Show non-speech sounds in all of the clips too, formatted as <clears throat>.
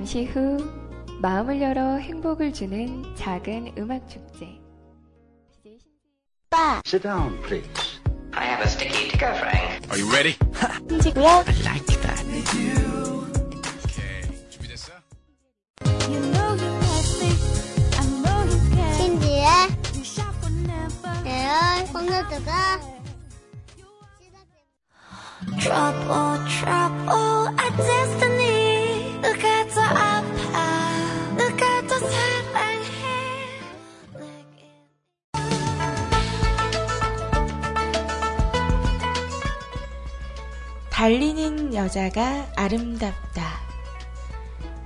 잠시 후 마음을 열어 행복을 주는 작은 음악 축제. 오빠, Sit down, please. I have a sticky to go, Frank. Are you ready? 신지고요. 신지의 레알 콘서트가 Trouble, trouble, our destiny. 달리는 여자가 아름답다.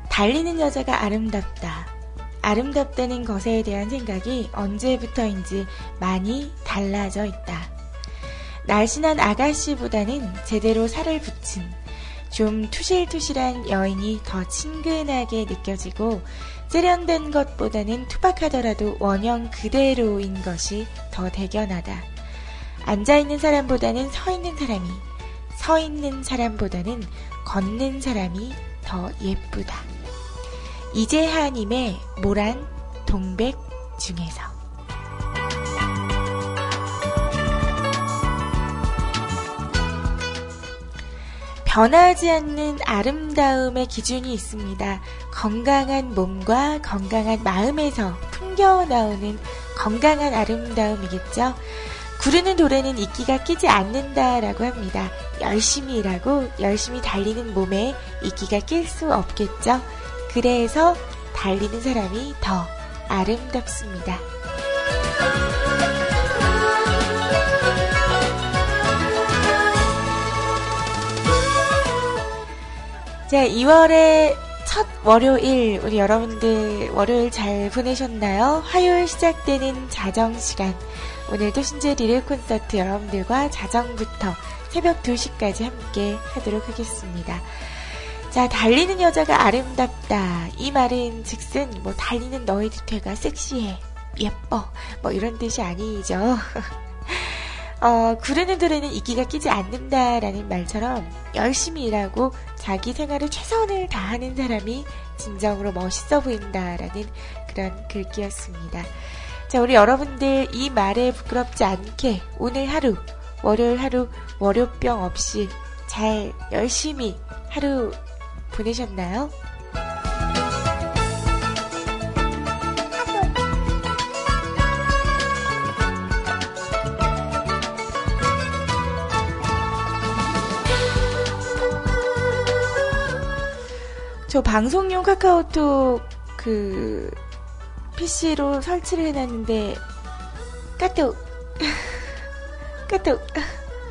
달리는 여자가 아름답다. 아름답다는 것에 대한 생각이 언제부터인지 많이 달라져 있다. 날씬한 아가씨보다는 제대로 살을 붙인 좀 투실투실한 여인이 더 친근하게 느껴지고 세련된 것보다는 투박하더라도 원형 그대로인 것이 더 대견하다. 앉아있는 사람보다는 서 있는 사람이, 서 있는 사람보다는 걷는 사람이 더 예쁘다. 이재하님의 모란 동백 중에서 변하지 않는 아름다움의 기준이 있습니다. 건강한 몸과 건강한 마음에서 풍겨 나오는 건강한 아름다움이겠죠. 구르는 돌에는 이끼가 끼지 않는다라고 합니다. 열심히 일하고 열심히 달리는 몸에 이끼가 낄 수 없겠죠. 그래서 달리는 사람이 더 아름답습니다. 자, 2월의 첫 월요일, 우리 여러분들 월요일 잘 보내셨나요? 화요일 시작되는 자정시간. 오늘도 신재 리를 콘서트 여러분들과 자정부터 새벽 2시까지 함께 하도록 하겠습니다. 자, 달리는 여자가 아름답다. 이 말은 즉슨, 뭐, 달리는 너의 뒤태가 섹시해, 예뻐, 뭐, 이런 뜻이 아니죠. <laughs> 어, 구르는 돌에는 이끼가 끼지 않는다라는 말처럼 열심히 일하고 자기 생활을 최선을 다하는 사람이 진정으로 멋있어 보인다라는 그런 글귀였습니다. 자, 우리 여러분들 이 말에 부끄럽지 않게 오늘 하루, 월요일 하루, 월요병 없이 잘 열심히 하루 보내셨나요? 저 방송용 카카오톡 그 PC로 설치를 해놨는데 까똑 까똑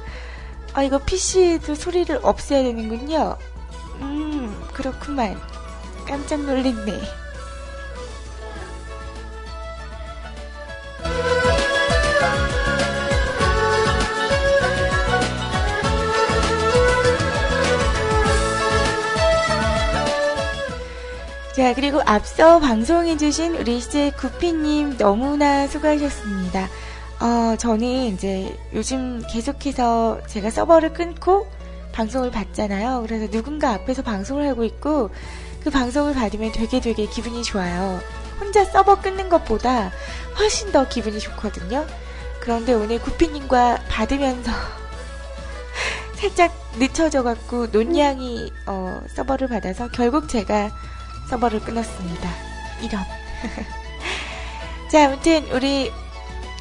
<laughs> 아 이거 PC도 소리를 없애야 되는군요. 음 그렇구만. 깜짝 놀랐네 자, 그리고 앞서 방송해주신 우리 이제 구피님 너무나 수고하셨습니다. 어, 저는 이제 요즘 계속해서 제가 서버를 끊고 방송을 받잖아요. 그래서 누군가 앞에서 방송을 하고 있고 그 방송을 받으면 되게 되게 기분이 좋아요. 혼자 서버 끊는 것보다 훨씬 더 기분이 좋거든요. 그런데 오늘 구피님과 받으면서 <laughs> 살짝 늦춰져갖고 논양이 어, 서버를 받아서 결국 제가 서버를 끊었습니다. 이런. <laughs> 자, 아무튼 우리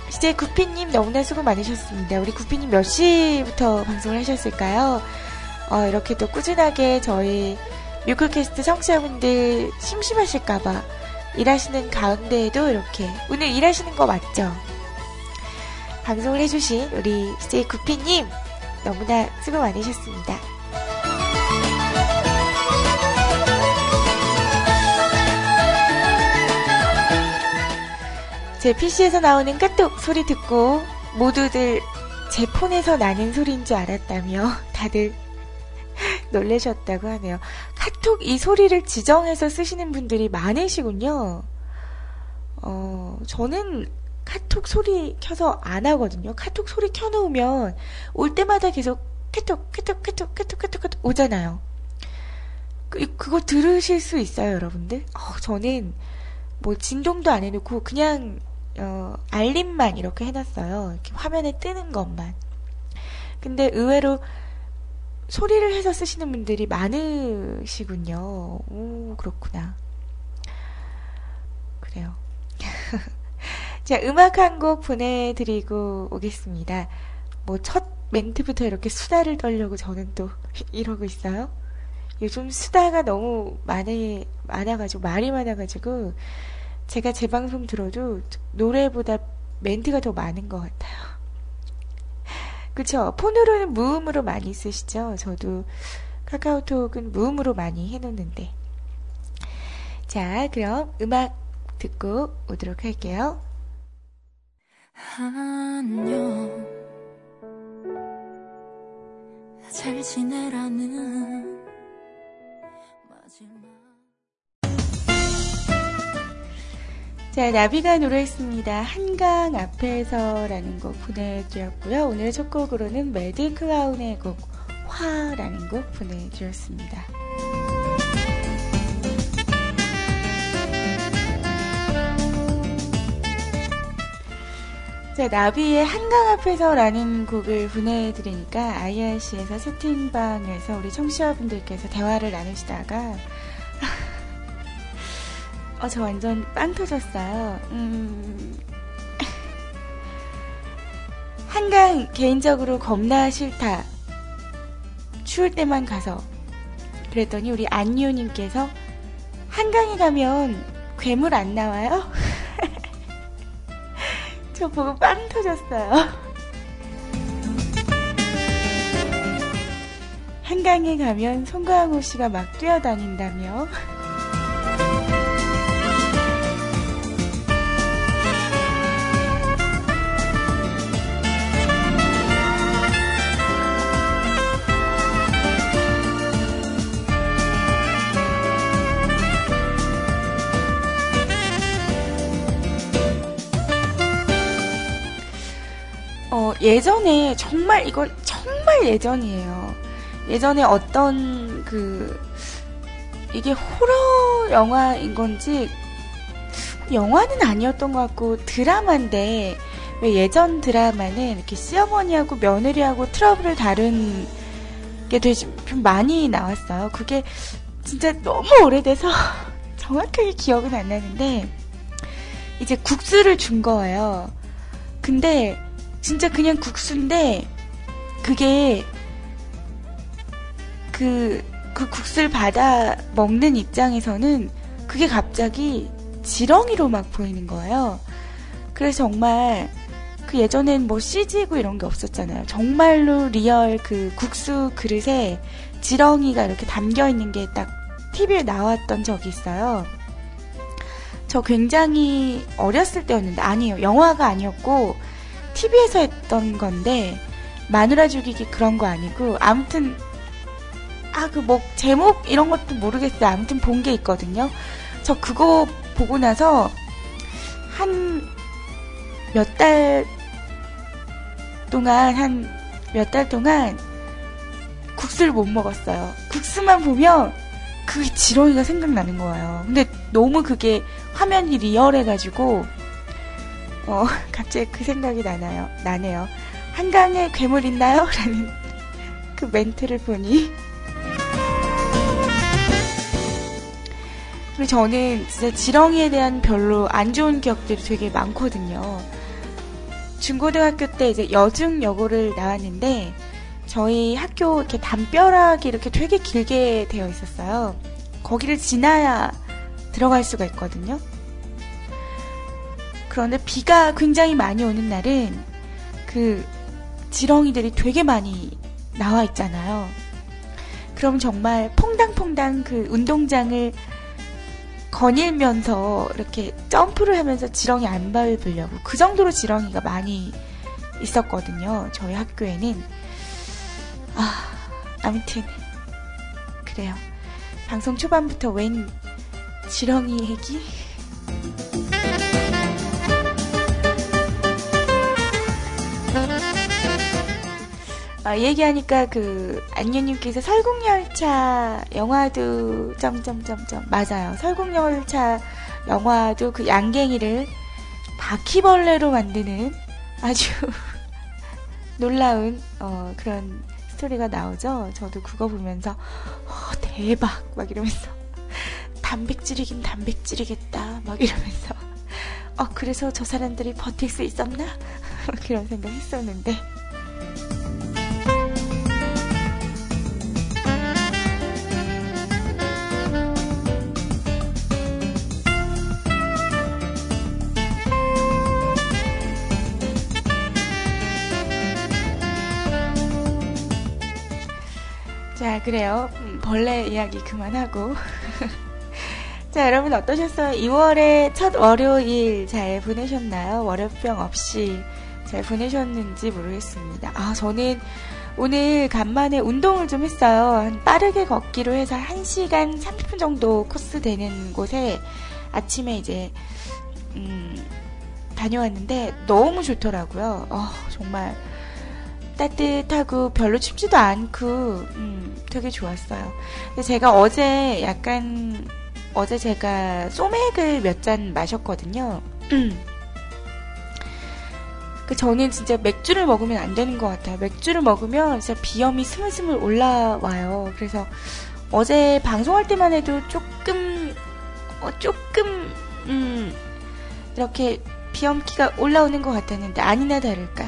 CJ 구피님 너무나 수고 많으셨습니다. 우리 구피님 몇 시부터 방송을 하셨을까요? 어, 이렇게 또 꾸준하게 저희 뮤클캐스트 청취자분들 심심하실까봐 일하시는 가운데에도 이렇게 오늘 일하시는 거 맞죠? 방송을 해주신 우리 CJ 구피님 너무나 수고 많으셨습니다. 제 PC에서 나오는 까똑 소리 듣고 모두들 제 폰에서 나는 소리인 줄 알았다며 <laughs> 다들 놀라셨다고 하네요. 카톡 이 소리를 지정해서 쓰시는 분들이 많으시군요. 어, 저는 카톡 소리 켜서 안 하거든요. 카톡 소리 켜놓으면 올 때마다 계속 카톡, 카톡, 카톡, 카톡, 카톡, 카톡 오잖아요. 그, 그거 들으실 수 있어요, 여러분들? 어, 저는 뭐 진동도 안 해놓고 그냥 어, 알림만 이렇게 해놨어요. 이렇게 화면에 뜨는 것만. 근데 의외로 소리를 해서 쓰시는 분들이 많으시군요. 오, 그렇구나. 그래요. <laughs> 자, 음악 한 곡 보내드리고 오겠습니다. 뭐, 첫 멘트부터 이렇게 수다를 떨려고 저는 또 <laughs> 이러고 있어요. 요즘 수다가 너무 많이, 많아가지고, 말이 많아가지고, 제가 제 방송 들어도 노래보다 멘트가 더 많은 것 같아요. 그쵸? 폰으로는 무음으로 많이 쓰시죠? 저도 카카오톡은 무음으로 많이 해놓는데. 자, 그럼 음악 듣고 오도록 할게요. 안녕 잘 지내라는 자, 나비가 노래했습니다. 한강 앞에서라는 곡 보내드렸고요. 오늘 첫 곡으로는 매드 클라운의 곡 화라는 곡 보내드렸습니다. 자, 나비의 한강 앞에서라는 곡을 보내드리니까 IRC에서 채팅방에서 우리 청취자분들께서 대화를 나누시다가 어, 저 완전 빵 터졌어요. 음... <laughs> 한강 개인적으로 겁나 싫다. 추울 때만 가서. 그랬더니 우리 안유님께서 한강에 가면 괴물 안 나와요? <laughs> 저 보고 빵 터졌어요. <laughs> 한강에 가면 송강호 씨가 막 뛰어다닌다며. 예전에 정말 이거 정말 예전이에요. 예전에 어떤 그 이게 호러 영화인 건지 영화는 아니었던 것 같고 드라마인데 왜 예전 드라마는 이렇게 시어머니하고 며느리하고 트러블을 다룬 게 되게 좀 많이 나왔어요. 그게 진짜 너무 오래돼서 <laughs> 정확하게 기억은 안 나는데 이제 국수를 준 거예요. 근데 진짜 그냥 국수인데 그게 그, 그 국수를 받아 먹는 입장에서는 그게 갑자기 지렁이로 막 보이는 거예요. 그래서 정말 그 예전엔 뭐 CG고 이런 게 없었잖아요. 정말로 real 그 국수 그릇에 지렁이가 이렇게 담겨 있는 게 딱 TV에 나왔던 적이 있어요. 저 굉장히 어렸을 때였는데 아니에요. 영화가 아니었고 TV에서 했던 건데 마누라 죽이기 그런 거 아니고 아무튼 아 그 뭐 제목 이런 것도 모르겠어요. 아무튼 본 게 있거든요. 저 그거 보고 나서 한 몇 달 동안 한 몇 달 동안 국수를 못 먹었어요. 국수만 보면 그 지렁이가 생각나는 거예요. 근데 너무 그게 화면이 리얼해가지고 어, <laughs> 갑자기 그 생각이 나나요? 나네요. 한강에 괴물 있나요? <laughs> 라는 그 멘트를 보니. 그리고 저는 진짜 지렁이에 대한 별로 안 좋은 기억들이 되게 많거든요. 중고등학교 때 이제 여중여고를 나왔는데, 저희 학교 이렇게 담벼락이 이렇게 되게 길게 되어 있었어요. 거기를 지나야 들어갈 수가 있거든요. 그런데 비가 굉장히 많이 오는 날은 그 지렁이들이 되게 많이 나와 있잖아요. 그럼 정말 퐁당퐁당 그 운동장을 거닐면서 이렇게 점프를 하면서 지렁이 안 밟으려고 그 정도로 지렁이가 많이 있었거든요. 저희 학교에는. 아, 아무튼 그래요. 방송 초반부터 웬 지렁이 얘기? 아, 아, 얘기하니까 그 안유님께서 설국열차 영화도 점점점점. 맞아요. 설국열차 영화도 그 양갱이를 바퀴벌레로 만드는 아주 <laughs> 놀라운 어, 그런 스토리가 나오죠. 저도 그거 보면서 어, 대박! 막 이러면서. <laughs> 단백질이긴 단백질이겠다. 막 이러면서. 어 그래서 저 사람들이 버틸 수 있었나? <laughs> 그런 생각 했었는데 그래요. 음, 벌레 이야기 그만하고. <laughs> 자, 여러분 어떠셨어요? 2월의 첫 월요일 잘 보내셨나요? 월요병 없이 잘 보내셨는지 모르겠습니다. 아, 저는 오늘 간만에 운동을 좀 했어요. 한 빠르게 걷기로 해서 1시간 30분 정도 코스 되는 곳에 아침에 이제, 음, 다녀왔는데 너무 좋더라고요. 어, 정말 따뜻하고 별로 춥지도 않고 음, 되게 좋았어요. 근데 제가 어제 약간 어제 제가 소맥을 몇 잔 마셨거든요. <clears throat> 그 저는 진짜 맥주를 먹으면 안 되는 것 같아요. 맥주를 먹으면 진짜 비염이 스물스물 올라와요. 그래서 어제 방송할 때만 해도 조금 어, 조금 음, 이렇게 비염기가 올라오는 것 같았는데 아니나 다를까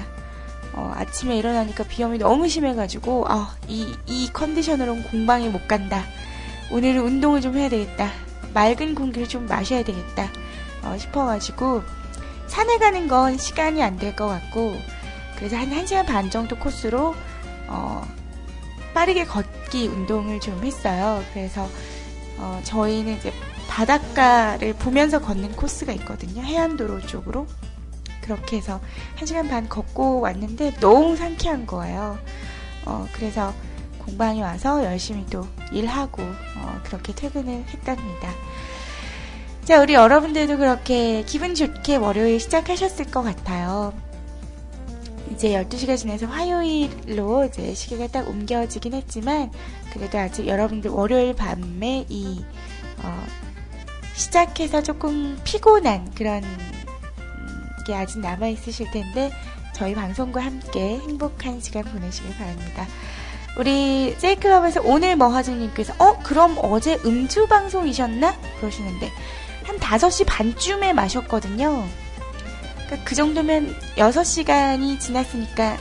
어, 아침에 일어나니까 비염이 너무 심해가지고, 아, 이, 이 컨디션으로는 공방에 못 간다. 오늘은 운동을 좀 해야 되겠다. 맑은 공기를 좀 마셔야 되겠다. 어, 싶어가지고, 산에 가는 건 시간이 안 될 것 같고, 그래서 한 1시간 반 정도 코스로, 어, 빠르게 걷기 운동을 좀 했어요. 그래서, 어, 저희는 이제 바닷가를 보면서 걷는 코스가 있거든요. 해안도로 쪽으로. 그렇게 해서 1시간 반 걷고 왔는데 너무 상쾌한 거예요. 어, 그래서 공방에 와서 열심히 또 일하고 어, 그렇게 퇴근을 했답니다. 자, 우리 여러분들도 그렇게 기분 좋게 월요일 시작하셨을 것 같아요. 이제 12시가 지나서 화요일로 이제 시계가 딱 옮겨지긴 했지만, 그래도 아직 여러분들 월요일 밤에 이, 어, 시작해서 조금 피곤한 그런 게 아직 남아 있으실 텐데 저희 방송과 함께 행복한 시간 보내시길 바랍니다. 우리 세이클럽에서 오늘 머하즈님께서 어 그럼 어제 음주 방송이셨나 그러시는데 한 5시 반쯤에 마셨거든요. 그러니까 그 정도면 6시간이 지났으니까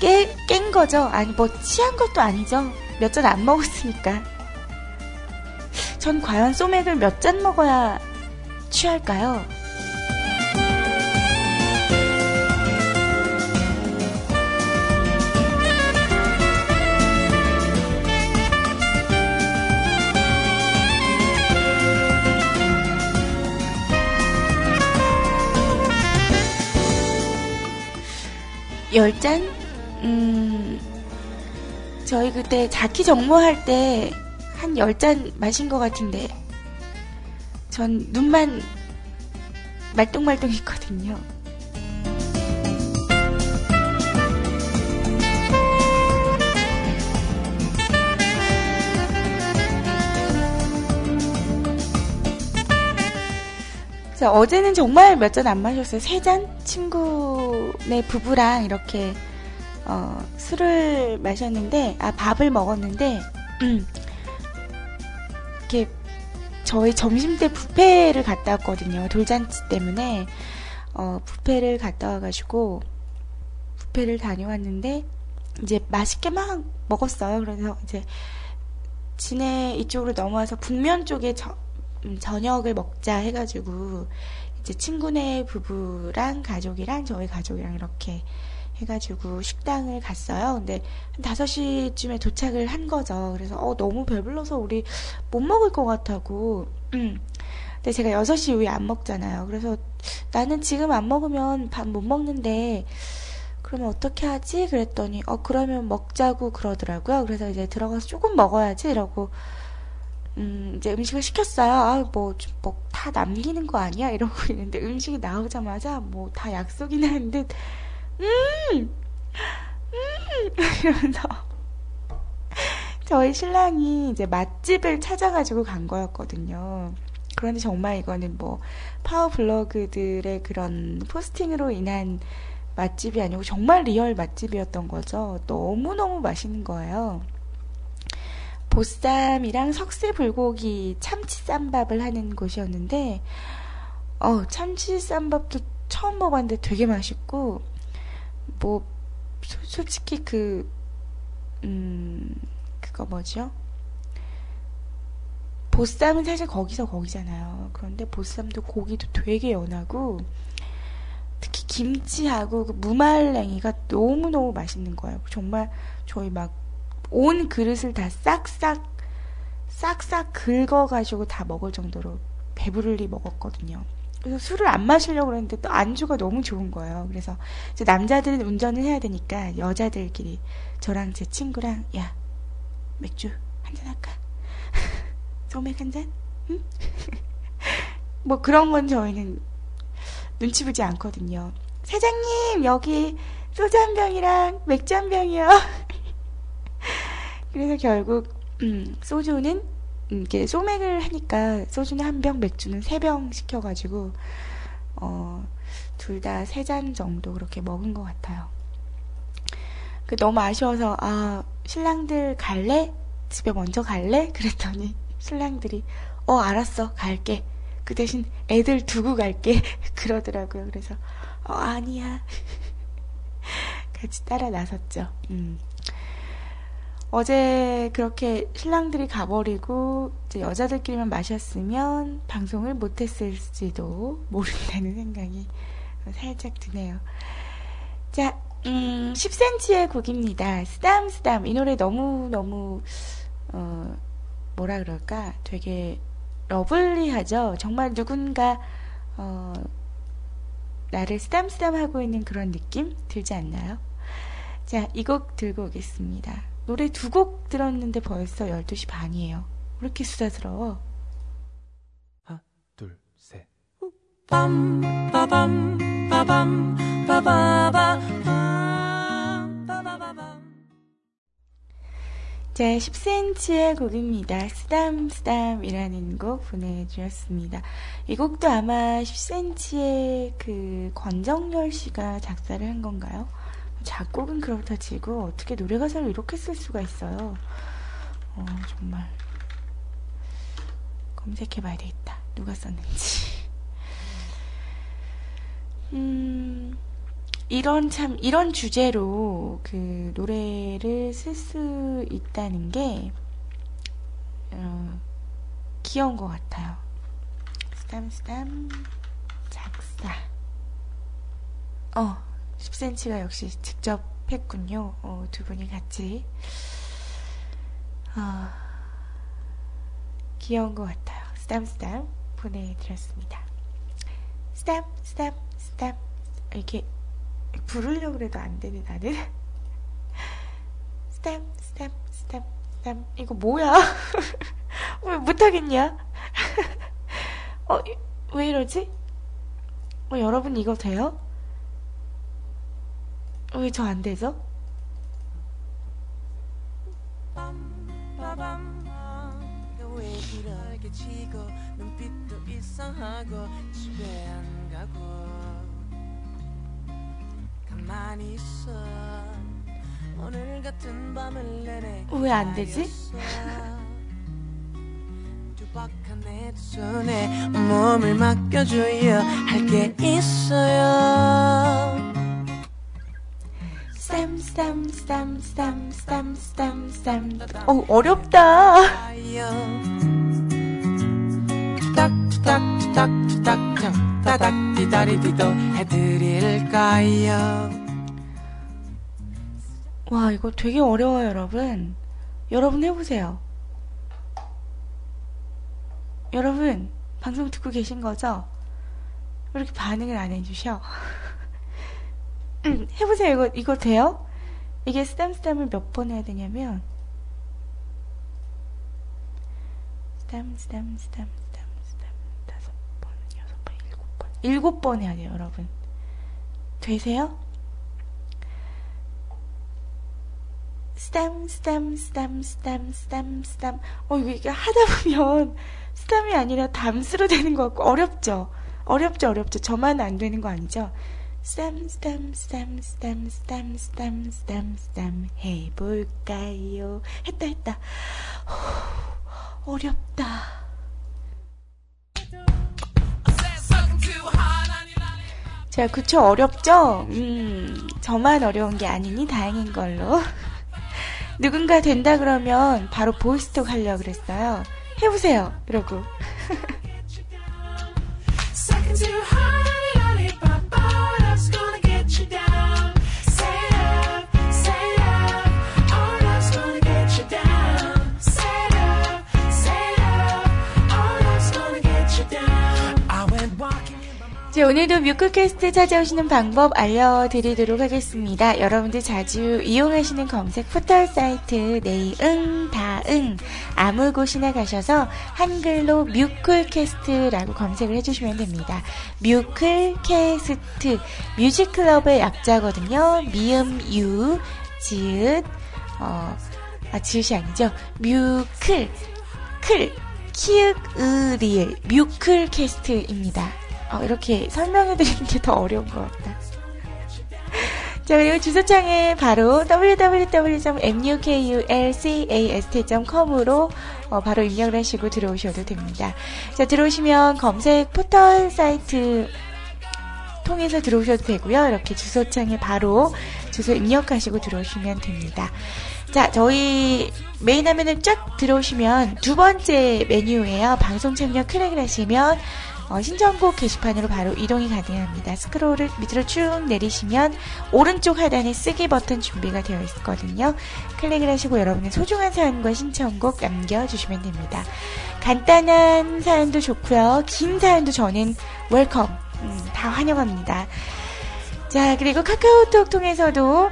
깨, 깬 거죠. 아니 뭐 취한 것도 아니죠. 몇 잔 안 먹었으니까. 전 과연 소맥을 몇 잔 먹어야 취할까요? 열 잔? 음, 저희 그때 자키 정모할 때한열잔 마신 것 같은데, 전 눈만 말똥말똥 했거든요. 자, 어제는 정말 몇 잔 안 마셨어요. 세 잔? 친구네 부부랑 이렇게, 어, 술을 마셨는데, 아, 밥을 먹었는데, 음, 이렇게, 저희 점심 때 뷔페를 갔다 왔거든요. 돌잔치 때문에, 어, 뷔페를 갔다 와가지고, 뷔페를 다녀왔는데, 이제 맛있게 막 먹었어요. 그래서 이제, 진해 이쪽으로 넘어와서 북면 쪽에 저, 음, 저녁을 먹자 해가지고 이제 친구네 부부랑 가족이랑 저희 가족이랑 이렇게 해가지고 식당을 갔어요. 근데 한 5시쯤에 도착을 한 거죠. 그래서 어, 너무 배불러서 우리 못 먹을 것 같다고. 음. 근데 제가 6시 이후에 안 먹잖아요. 그래서 나는 지금 안 먹으면 밥 못 먹는데 그러면 어떻게 하지? 그랬더니 어 그러면 먹자고 그러더라고요. 그래서 이제 들어가서 조금 먹어야지 이러고 음, 이제 음식을 시켰어요. 아, 뭐, 뭐, 다 남기는 거 아니야? 이러고 있는데 음식이 나오자마자 뭐 다 약속이나 한 듯, 음! <laughs> 이러면서 저희 신랑이 이제 맛집을 찾아가지고 간 거였거든요. 그런데 정말 이거는 뭐 파워 블로그들의 그런 포스팅으로 인한 맛집이 아니고 정말 real 맛집이었던 거죠. 너무너무 맛있는 거예요. 보쌈이랑 석쇠 불고기 참치 쌈밥을 하는 곳이었는데, 어, 참치 쌈밥도 처음 먹어봤는데 되게 맛있고, 뭐, 소, 솔직히 그, 음, 그거 뭐죠? 보쌈은 사실 거기서 거기잖아요. 그런데 보쌈도 고기도 되게 연하고, 특히 김치하고 그 무말랭이가 너무너무 맛있는 거예요. 정말 저희 막 온 그릇을 다 싹싹, 싹싹 긁어가지고 다 먹을 정도로 배부르리 먹었거든요. 그래서 술을 안 마시려고 그랬는데 또 안주가 너무 좋은 거예요. 그래서 이제 남자들은 운전을 해야 되니까 여자들끼리 저랑 제 친구랑 야 맥주 한잔 할까? <laughs> 소맥 한 잔? 응? <laughs> 뭐 그런 건 저희는 눈치 보지 않거든요. 사장님 여기 소주 한 병이랑 맥주 한 병이요. <laughs> 그래서 결국 음, 소주는 음, 이렇게 소맥을 하니까 소주는 한 병, 맥주는 세 병 시켜가지고 어, 둘 다 세 잔 정도 그렇게 먹은 것 같아요. 그 너무 아쉬워서 아 신랑들 갈래? 집에 먼저 갈래? <laughs> 그랬더니 신랑들이 어 알았어 갈게. 그 대신 애들 두고 갈게 <laughs> 그러더라고요. 그래서 어 아니야 <laughs> 같이 따라 나섰죠. 음. 어제 그렇게 신랑들이 가버리고 여자들끼리만 마셨으면 방송을 못했을지도 모른다는 생각이 살짝 드네요. 자, 음, 10cm의 곡입니다. 스담 스담 이 노래 너무 너무 어, 뭐라 그럴까 되게 러블리하죠. 정말 누군가 어, 나를 쓰담쓰담 하고 있는 그런 느낌 들지 않나요? 자, 이 곡 들고 오겠습니다. 노래 두 곡 들었는데 벌써 12시 반이에요. 왜 이렇게 수다스러워? 하나, 둘, 셋. 빰 빠밤 빠밤 빠바바 빰 빠바바밤 자, 10cm의 곡입니다. 쓰담쓰담이라는 곡 보내주셨습니다. 이 곡도 아마 10cm의 그 권정열 씨가 작사를 한 건가요? 작곡은 그렇다 치고 어떻게 노래 가사를 이렇게 쓸 수가 있어요. 어, 정말. 검색해 봐야 되겠다. 누가 썼는지. 음, 이런 참, 이런 주제로 그 노래를 쓸 수 있다는 게, 어, 귀여운 것 같아요. 쓰담쓰담, 작사. 어, 10cm가 역시 직접 했군요. 어, 두 분이 같이. 어, 귀여운 것 같아요. 쓰담쓰담 보내드렸습니다. 쓰담, 쓰담, 쓰담. 이렇게 부르려고 해도 안 되네, 나는. 쓰담, 쓰담, 쓰담, 쓰담. 이거 뭐야? <laughs> 왜 못하겠냐? <laughs> 어, 왜 이러지? 어, 여러분 이거 돼요? 왜 저 안 되죠? 왜 안 되지? <laughs> 손에 몸을 맡겨줘야 할게 있어요 쌈, 쌈, 쌈, 쌈, 쌈, 쌈, 쌈. 어, 어렵다. 따닥 디다리디도 해드릴까요 와, 이거 되게 어려워요, 여러분. 여러분 해보세요. 여러분, 방송 듣고 계신 거죠? 왜 이렇게 반응을 안 해주셔? 음, <clears throat> 해보세요. 이거, 이거 돼요? 이게 스담스담을 몇 번 해야 되냐면, 스담, 스담, 스담, 스담, 스담, 다섯 번, 여섯 번, 일곱 번. 일곱 번 해야 돼요, 여러분. 되세요? 스담, 스담, 스담, 스담, 스담, 스담. 어, 이게 하다 보면 <laughs> 스담이 아니라 담스로 되는 것 같고, 어렵죠? 어렵죠, 어렵죠. 저만 안 되는 거 아니죠? 쌈, 쌈, 쌈, 쌈, 쌈, 쌈, 쌈, 쌈 해볼까요? 했다, 했다. 어렵다. 자, 그쵸, 어렵죠? 음, 저만 어려운 게 아니니 다행인 걸로. 누군가 된다 그러면 바로 보이스톡 하려고 그랬어요. 해보세요! 이러고. <laughs> 자, 오늘도 뮤클캐스트 찾아오시는 방법 알려드리도록 하겠습니다. 여러분들 자주 이용하시는 검색 포털 사이트 네응 다응 아무 곳이나 가셔서 한글로 뮤클캐스트라고 검색을 해주시면 됩니다. 뮤클캐스트 뮤직클럽의 약자거든요. 미음 유 지읒 어, 아 지읒이 아니죠. 뮤클 클 키읔 으리엘 뮤클캐스트입니다. 어, 이렇게 설명해드리는 게 더 어려운 것 같다. 자, 그리고 주소창에 바로 www.mukulcast.com으로 어, 바로 입력을 하시고 들어오셔도 됩니다. 자, 들어오시면 검색 포털 사이트 통해서 들어오셔도 되고요. 이렇게 주소창에 바로 주소 입력하시고 들어오시면 됩니다. 자, 저희 메인 화면을 쫙 들어오시면 두 번째 메뉴예요. 방송 참여 클릭을 하시면 어, 신청곡 게시판으로 바로 이동이 가능합니다. 스크롤을 밑으로 쭉 내리시면 오른쪽 하단에 쓰기 버튼 준비가 되어 있거든요. 클릭을 하시고 여러분의 소중한 사연과 신청곡 남겨주시면 됩니다. 간단한 사연도 좋고요. 긴 사연도 저는 welcome 음, 다 환영합니다. 자 그리고 카카오톡 통해서도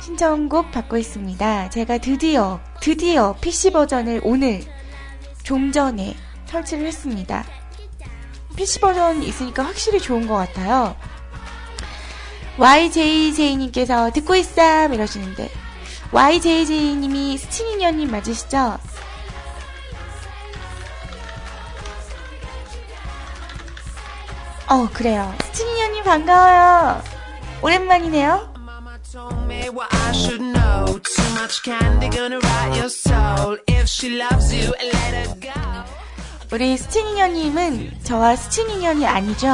신청곡 받고 있습니다. 제가 드디어 드디어 PC 버전을 오늘 좀 전에 설치를 했습니다. PC 버전 있으니까 확실히 좋은 것 같아요. YJJ님께서 듣고 있어 이러시는데 YJJ님이 스치니녀님 맞으시죠? 어 그래요. 스치니녀님 반가워요. 오랜만이네요. 우리 스치니녀님은 저와 스치니녀이 아니죠?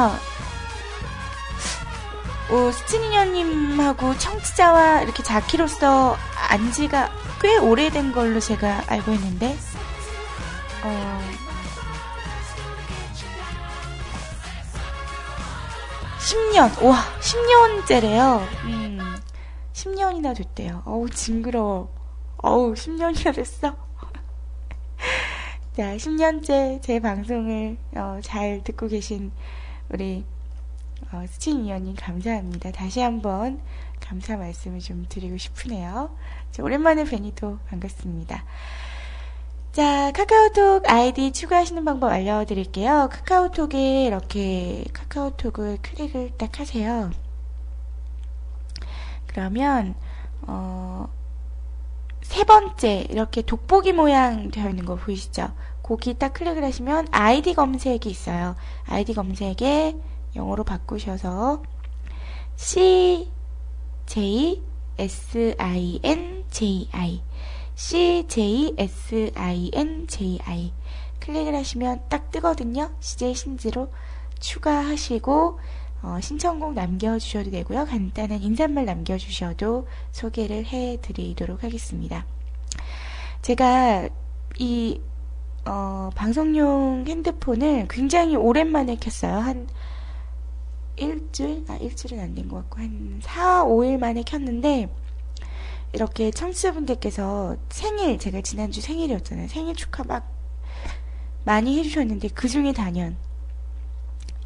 어, 스치니녀님하고 청취자와 이렇게 자키로서 안 지가 꽤 오래된 걸로 제가 알고 있는데, 어, 10년, 와, 10년째래요. 음, 10년이나 됐대요. 어우, 징그러워. 어우, 10년이나 됐어. 자, 10년째 제 방송을 어, 잘 듣고 계신 우리 어, 스친이언님 감사합니다. 다시 한번 감사 말씀을 좀 드리고 싶으네요. 자, 오랜만에 뵈니도 반갑습니다. 자, 카카오톡 아이디 추가하시는 방법 알려드릴게요. 카카오톡에 이렇게 카카오톡을 클릭을 딱 하세요. 그러면, 어, 세 번째, 이렇게 돋보기 모양 되어 있는 거 보이시죠? 거기 딱 클릭을 하시면 아이디 검색이 있어요. 아이디 검색에 영어로 바꾸셔서 C, J, S, I, N, J, I. C, J, S, I, N, J, I. 클릭을 하시면 딱 뜨거든요. CJ 신지로 추가하시고, 어, 신청곡 남겨주셔도 되고요. 간단한 인사말 남겨주셔도 소개를 해드리도록 하겠습니다. 제가 이 어, 방송용 핸드폰을 굉장히 오랜만에 켰어요. 한 일주일? 아, 일주일은 안 된 것 같고, 한 4, 5일 만에 켰는데, 이렇게 청취자분들께서 생일, 제가 지난주 생일이었잖아요. 생일 축하 막 많이 해주셨는데, 그 중에 단연,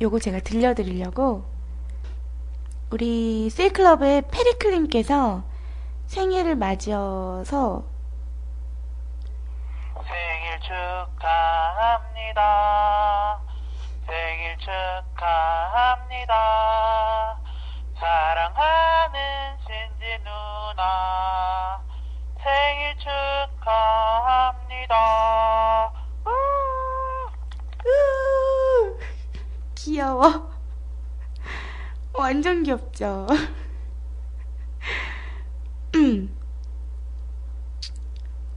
요거 제가 들려드리려고, 우리 셀클럽의 페리클님께서 생일을 맞이어서 생일 축하합니다. 생일 축하합니다. 사랑하는 신지 누나 생일 축하합니다. 귀여워. 완전 귀엽죠? 음.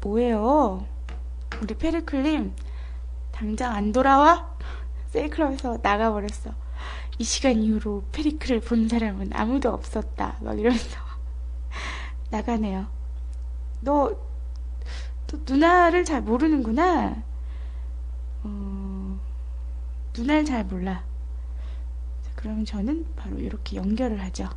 뭐예요? 우리 페리클림, 당장 안 돌아와? 세이클럽에서 나가버렸어. 이 시간 이후로 페리클을 본 사람은 아무도 없었다. 막 이러면서 <laughs> 나가네요. 너, 너 누나를 잘 모르는구나. 어, 누나를 잘 몰라. 자, 그러면 저는 바로 이렇게 연결을 하죠.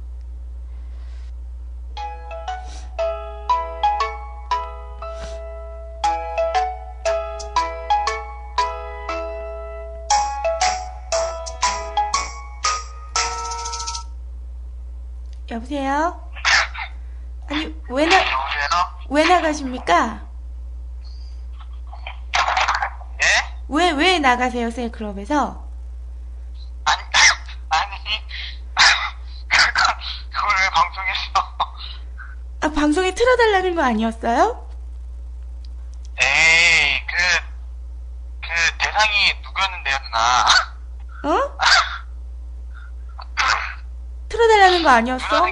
여보세요? 아니, 왜 나? 왜 나가십니까? 예? 왜, 왜 나가세요, 셀클럽에서? 아니, <laughs> 아니, 그걸 왜 방송에서. 아, 방송에 틀어달라는 거 아니었어요? 에이, 그, 그 대상이 누구였는데요, 누나? 어? <laughs> 틀어달라는 거 아니었어?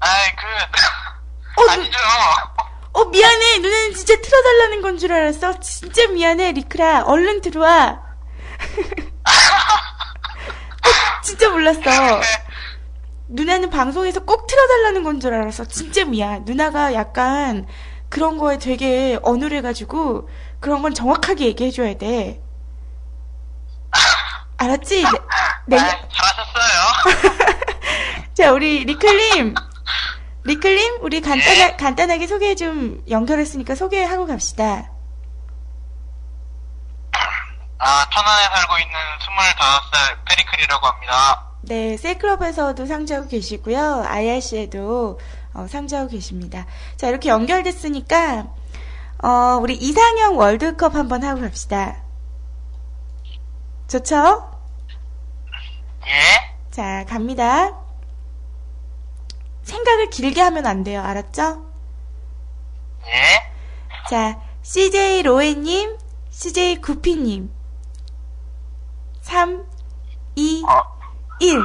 아이, 그, 어, 누- 아니죠. 어, 미안해. 누나는 진짜 틀어달라는 건 줄 알았어. 진짜 미안해, 리크라. 얼른 들어와. 어, <laughs> 진짜 몰랐어. 누나는 방송에서 꼭 틀어달라는 건 줄 알았어. 진짜 미안. 누나가 약간 그런 거에 되게 어눌해가지고 그런 건 정확하게 얘기해줘야 돼. 알았지? 네. 아이, 잘하셨어요. <laughs> 자, 우리 리클님. <laughs> 리클님, 우리 간단하, 예? 간단하게 소개 좀 연결했으니까 소개하고 갑시다. 아, 천안에 살고 있는 25살 페리클이라고 합니다. 네, 셀클럽에서도 상주하고 계시고요. IRC에도 어, 상주하고 계십니다. 자, 이렇게 연결됐으니까 어, 우리 이상형 월드컵 한번 하고 갑시다. 좋죠? 예? 자, 갑니다. 생각을 길게 하면 안 돼요. 알았죠? 예? 자, CJ 로에님, CJ 구피님. 3, 2, 어, 1.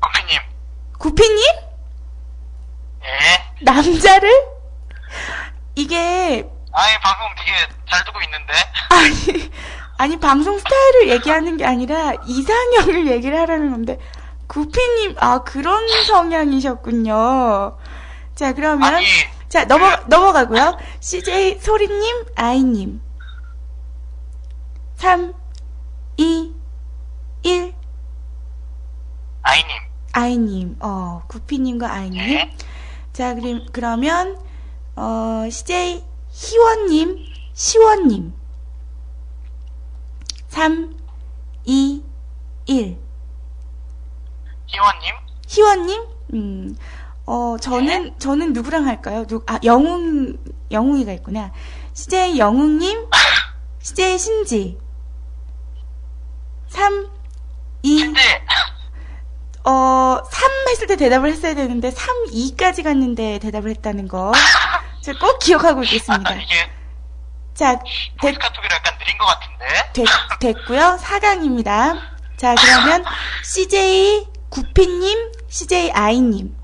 커피님. 구피님? 예? 남자를? 이게, 아이, 방송 되게 잘 듣고 있는데. <laughs> 아니, 아니, 방송 스타일을 얘기하는 게 아니라 이상형을 얘기를 하라는 건데, 구피님, 아, 그런 성향이셨군요. 자, 그러면, 아니, 자, 넘어, 넘어가고요. CJ 소리님, 아이님. 3, 2, 1, 아이님. 아이님, 어, 구피님과 아이님. 예? 자, 그럼, 그러면, 어, CJ 희원님, 시원님. 3, 2, 1. 희원님? 희원님? 음, 어, 저는, 저는 누구랑 할까요? 누, 아, 영웅, 영웅이가 있구나. CJ 영웅님, CJ 신지. 3, 2, 근데, 어, 3 했을 때 대답을 했어야 되는데, 3, 2까지 갔는데 대답을 했다는 거. <laughs> 제가 꼭 기억하고 있겠습니다. 아, 이게, 자, 됐, 카톡이 약간 느린 것 같은데. 됐, 됐고요. 4강입니다. 자, 그러면 <laughs> CJ 구피님, CJ 아이님.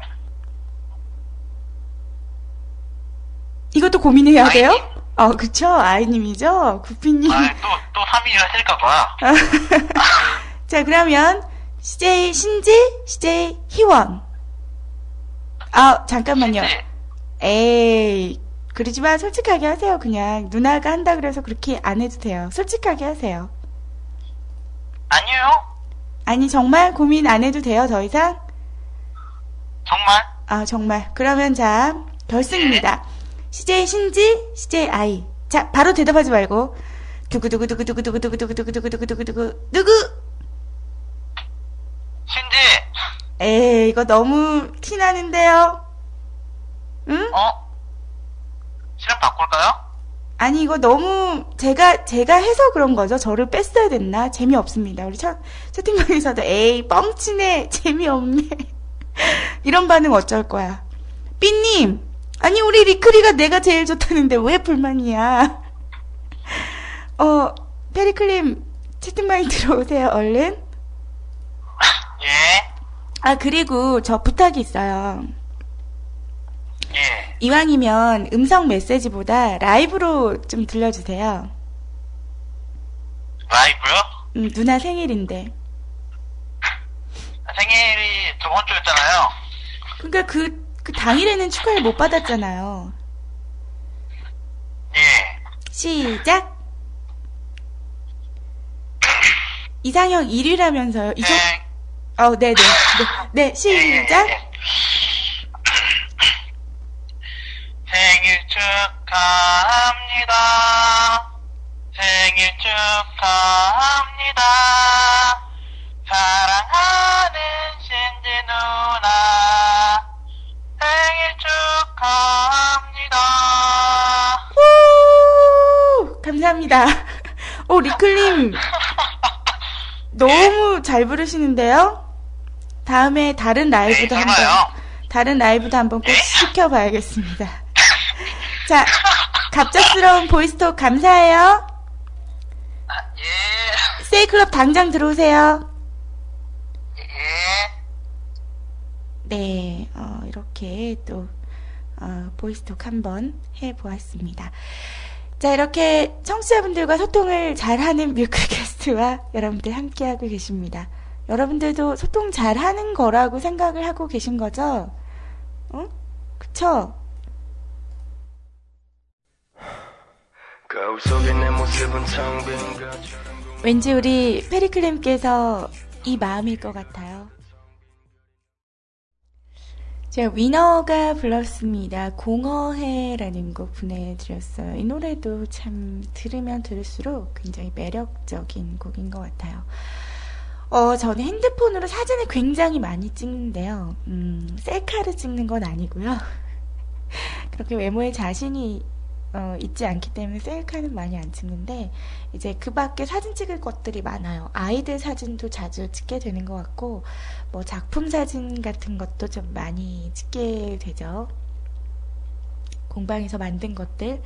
이것도 고민해야 돼요? 아이님? 어, 그쵸. 아이님이죠. 구피님. 아, 또, 또 3위를 하실까봐. <laughs> 자, 그러면 CJ 신지, CJ 희원. 아, 잠깐만요. 네. 에이, 그러지만 솔직하게 하세요. 그냥 누나가 한다 그래서 그렇게 안 해도 돼요. 솔직하게 하세요. 아니요. 아니 정말 고민 안 해도 돼요. 더 이상? 정말? 아 정말. 그러면 자 결승입니다. CJ 신지, CJ 아이. 자 바로 대답하지 말고 두구 두구 두구 두구 두구 두구 두구 두구 두구 두구 누구? 신지, 에이 이거 너무 티 나는데요. 응? 어? 실험 바꿀까요? 아니 이거 너무 제가 제가 해서 그런 거죠. 저를 뺐어야 됐나? 재미없습니다. 우리 차, 채팅방에서도 에이 뻥치네 <laughs> 재미없네 이런 반응 어쩔 거야. 삐님 아니 우리 리크리가 내가 제일 좋다는데 왜 불만이야? 어 페리클림 채팅방에 <laughs> 들어오세요, 얼른. 예, 아, 그리고 저 부탁이 있어요. 예. 이왕이면 음성 메시지보다 라이브로 좀 들려주세요. 라이브요? 음, 누나 생일인데. 생일이 저번 주였잖아요. 그러니까 그, 그 당일에는 축하를 못 받았잖아요. 예. 시작! 이상형 1위라면서요. 이 정, 생, 어, 네네. 네, 네, 시작! 예, 예. 생 축하합니다. 생일 축하합니다. 사랑하는 신지 누나. 생일 축하합니다. 우! 감사합니다. 오, 리클님. 너무 잘 부르시는데요? 다음에 다른 라이브도 네, 한번? 다른 라이브도 한번 꼭 시켜봐야겠습니다. 자, 갑작스러운 보이스톡 감사해요. 아, 예. 세이클럽 당장 들어오세요. 예. 네, 어, 이렇게 또, 어, 보이스톡 한번 해보았습니다. 자, 이렇게 청취자분들과 소통을 잘하는 뮤클캐스트와 여러분들 함께하고 계십니다. 여러분들도 소통 잘하는 거라고 생각을 하고 계신 거죠? 어? 그쵸? 거울 속에 내 모습은 텅빈 것처럼 왠지 우리 페리클님께서 이 마음일 것 같아요. 제가 위너가 불렀습니다. 공허해라는 곡 보내드렸어요. 이 노래도 참 들으면 들을수록 굉장히 매력적인 곡인 것 같아요. 어, 저는 핸드폰으로 사진을 굉장히 많이 찍는데요. 음, 셀카를 찍는 건 아니고요. <laughs> 그렇게 외모에 자신이 어, 있지 않기 때문에 셀카는 많이 안 찍는데 이제 그 밖에 사진 찍을 것들이 많아요. 아이들 사진도 자주 찍게 되는 것 같고 뭐 작품 사진 같은 것도 좀 많이 찍게 되죠. 공방에서 만든 것들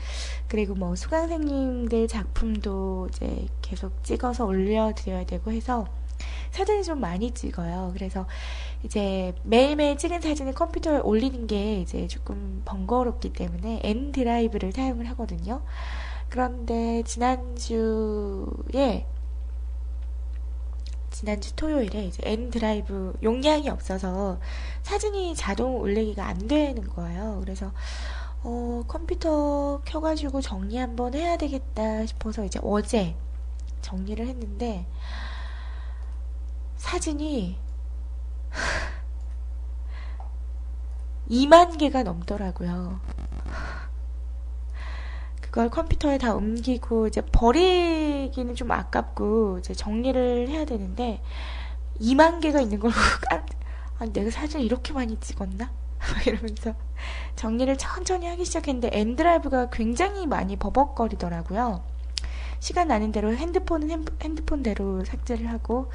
그리고 뭐 수강생님들 작품도 이제 계속 찍어서 올려드려야 되고 해서 사진을 좀 많이 찍어요. 그래서 이제 매일매일 찍은 사진을 컴퓨터에 올리는 게 이제 조금 번거롭기 때문에 N 드라이브를 사용을 하거든요. 그런데 지난주에 지난주 토요일에 이제 N 드라이브 용량이 없어서 사진이 자동 올리기가 안 되는 거예요. 그래서 어, 컴퓨터 켜가지고 정리 한번 해야 되겠다 싶어서 이제 어제 정리를 했는데 사진이 <laughs> 2만 개가 넘더라고요. 그걸 컴퓨터에 다 옮기고 이제 버리기는 좀 아깝고 이제 정리를 해야 되는데 2만 개가 있는 걸 보고 <laughs> 깜 아니 내가 사진을 이렇게 많이 찍었나? 막 <laughs> 이러면서 정리를 천천히 하기 시작했는데 엔드라이브가 굉장히 많이 버벅거리더라고요. 시간 나는 대로 핸드폰은 핸- 핸드폰대로 삭제를 하고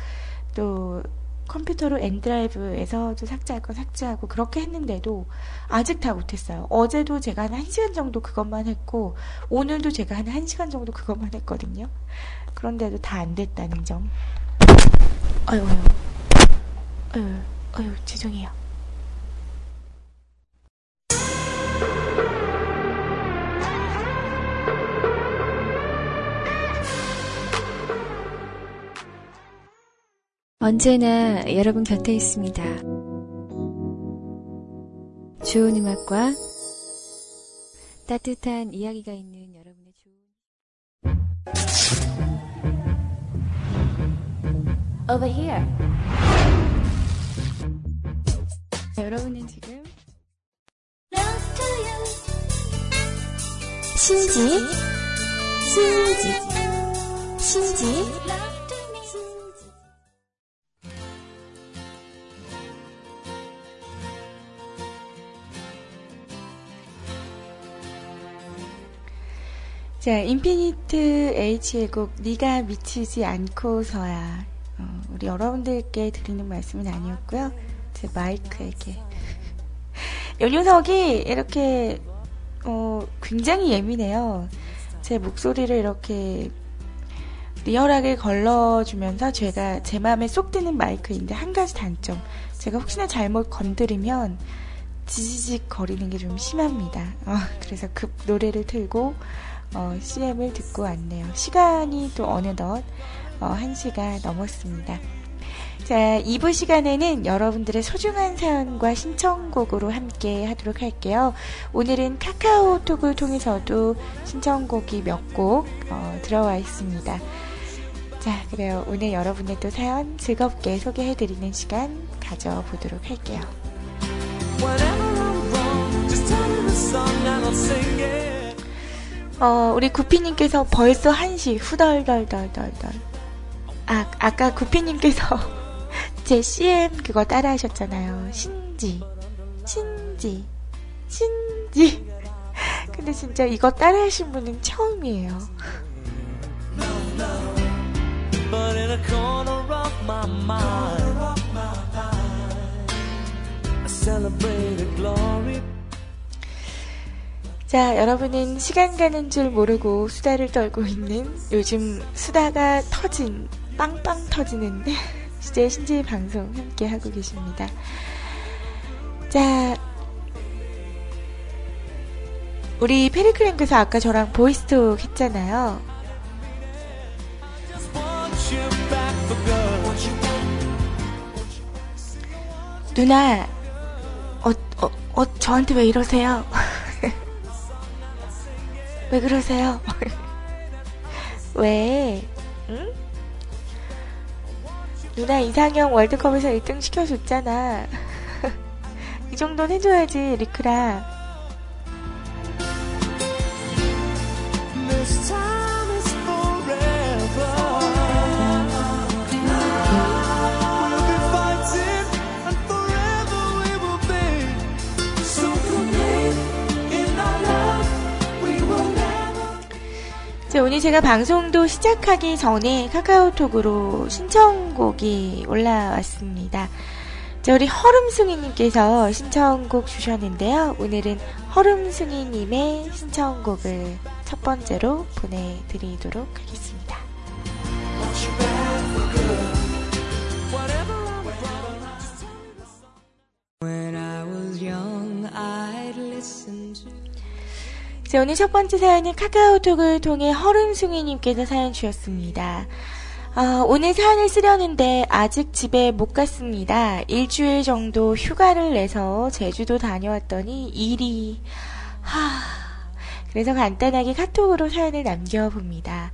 또 컴퓨터로 엔드라이브에서 또 삭제할 건 삭제하고 그렇게 했는데도 아직 다 못했어요. 어제도 제가 한 1시간 정도 그것만 했고 오늘도 제가 한 1시간 정도 그것만 했거든요. 그런데도 다 안 됐다는 점. 아유. 아유, 아유, 죄송해요. 언제나 여러분 곁에 있습니다. 좋은 음악과 따뜻한 이야기가 있는 여러분의 좋은 Over here. 여러분은 지금 신지? 신지? 신지 자, 인피니트 H의 곡 네가 미치지 않고서야 어, 우리 여러분들께 드리는 말씀은 아니었고요. 제 마이크에게 <laughs> 요 녀석이 이렇게 어, 굉장히 예민해요. 제 목소리를 이렇게 리얼하게 걸러주면서 제가 제 마음에 쏙 드는 마이크인데 한 가지 단점. 제가 혹시나 잘못 건드리면 지지직 거리는 게 좀 심합니다. 어, 그래서 급 노래를 틀고 어, CM을 듣고 왔네요. 시간이 또 어느덧 어, 1시가 넘었습니다. 자, 2부 시간에는 여러분들의 소중한 사연과 신청곡으로 함께 하도록 할게요. 오늘은 카카오톡을 통해서도 신청곡이 몇곡 어, 들어와 있습니다. 자, 그래요. 오늘 여러분의 또 사연 즐겁게 소개해드리는 시간 가져보도록 할게요. 어, 우리 구피님께서 벌써 1시 후덜덜덜덜덜. 아, 아까 구피님께서 <laughs> 제 CM 그거 따라 하셨잖아요. 신지, 신지, 신지. <laughs> 근데 진짜 이거 따라 하신 분은 처음이에요. 자, 여러분은 시간 가는 줄 모르고 수다를 떨고 있는 요즘 수다가 터진, 빵빵 터지는 주제 <laughs> 신지 방송 함께 하고 계십니다. 자, 우리 페리크랭크에서 아까 저랑 보이스톡 했잖아요. 누나, 어, 어, 어, 저한테 왜 이러세요? <laughs> 왜 그러세요? 왜? 응? 누나 이상형 월드컵에서 1등 시켜줬잖아. <laughs> 이 정도는 해줘야지, 리크라. 오늘 제가 방송도 시작하기 전에 카카오톡으로 신청곡이 올라왔습니다. 자, 우리 허름숭이님께서 신청곡 주셨는데요. 오늘은 허름숭이님의 신청곡을 첫 번째로 보내드리도록 하겠습니다. 자, 오늘 첫 번째 사연은 카카오톡을 통해 허름숭이님께서 사연 주셨습니다. 아, 오늘 사연을 쓰려는데 아직 집에 못 갔습니다. 일주일 정도 휴가를 내서 제주도 다녀왔더니 일이, 하, 그래서 간단하게 카톡으로 사연을 남겨봅니다.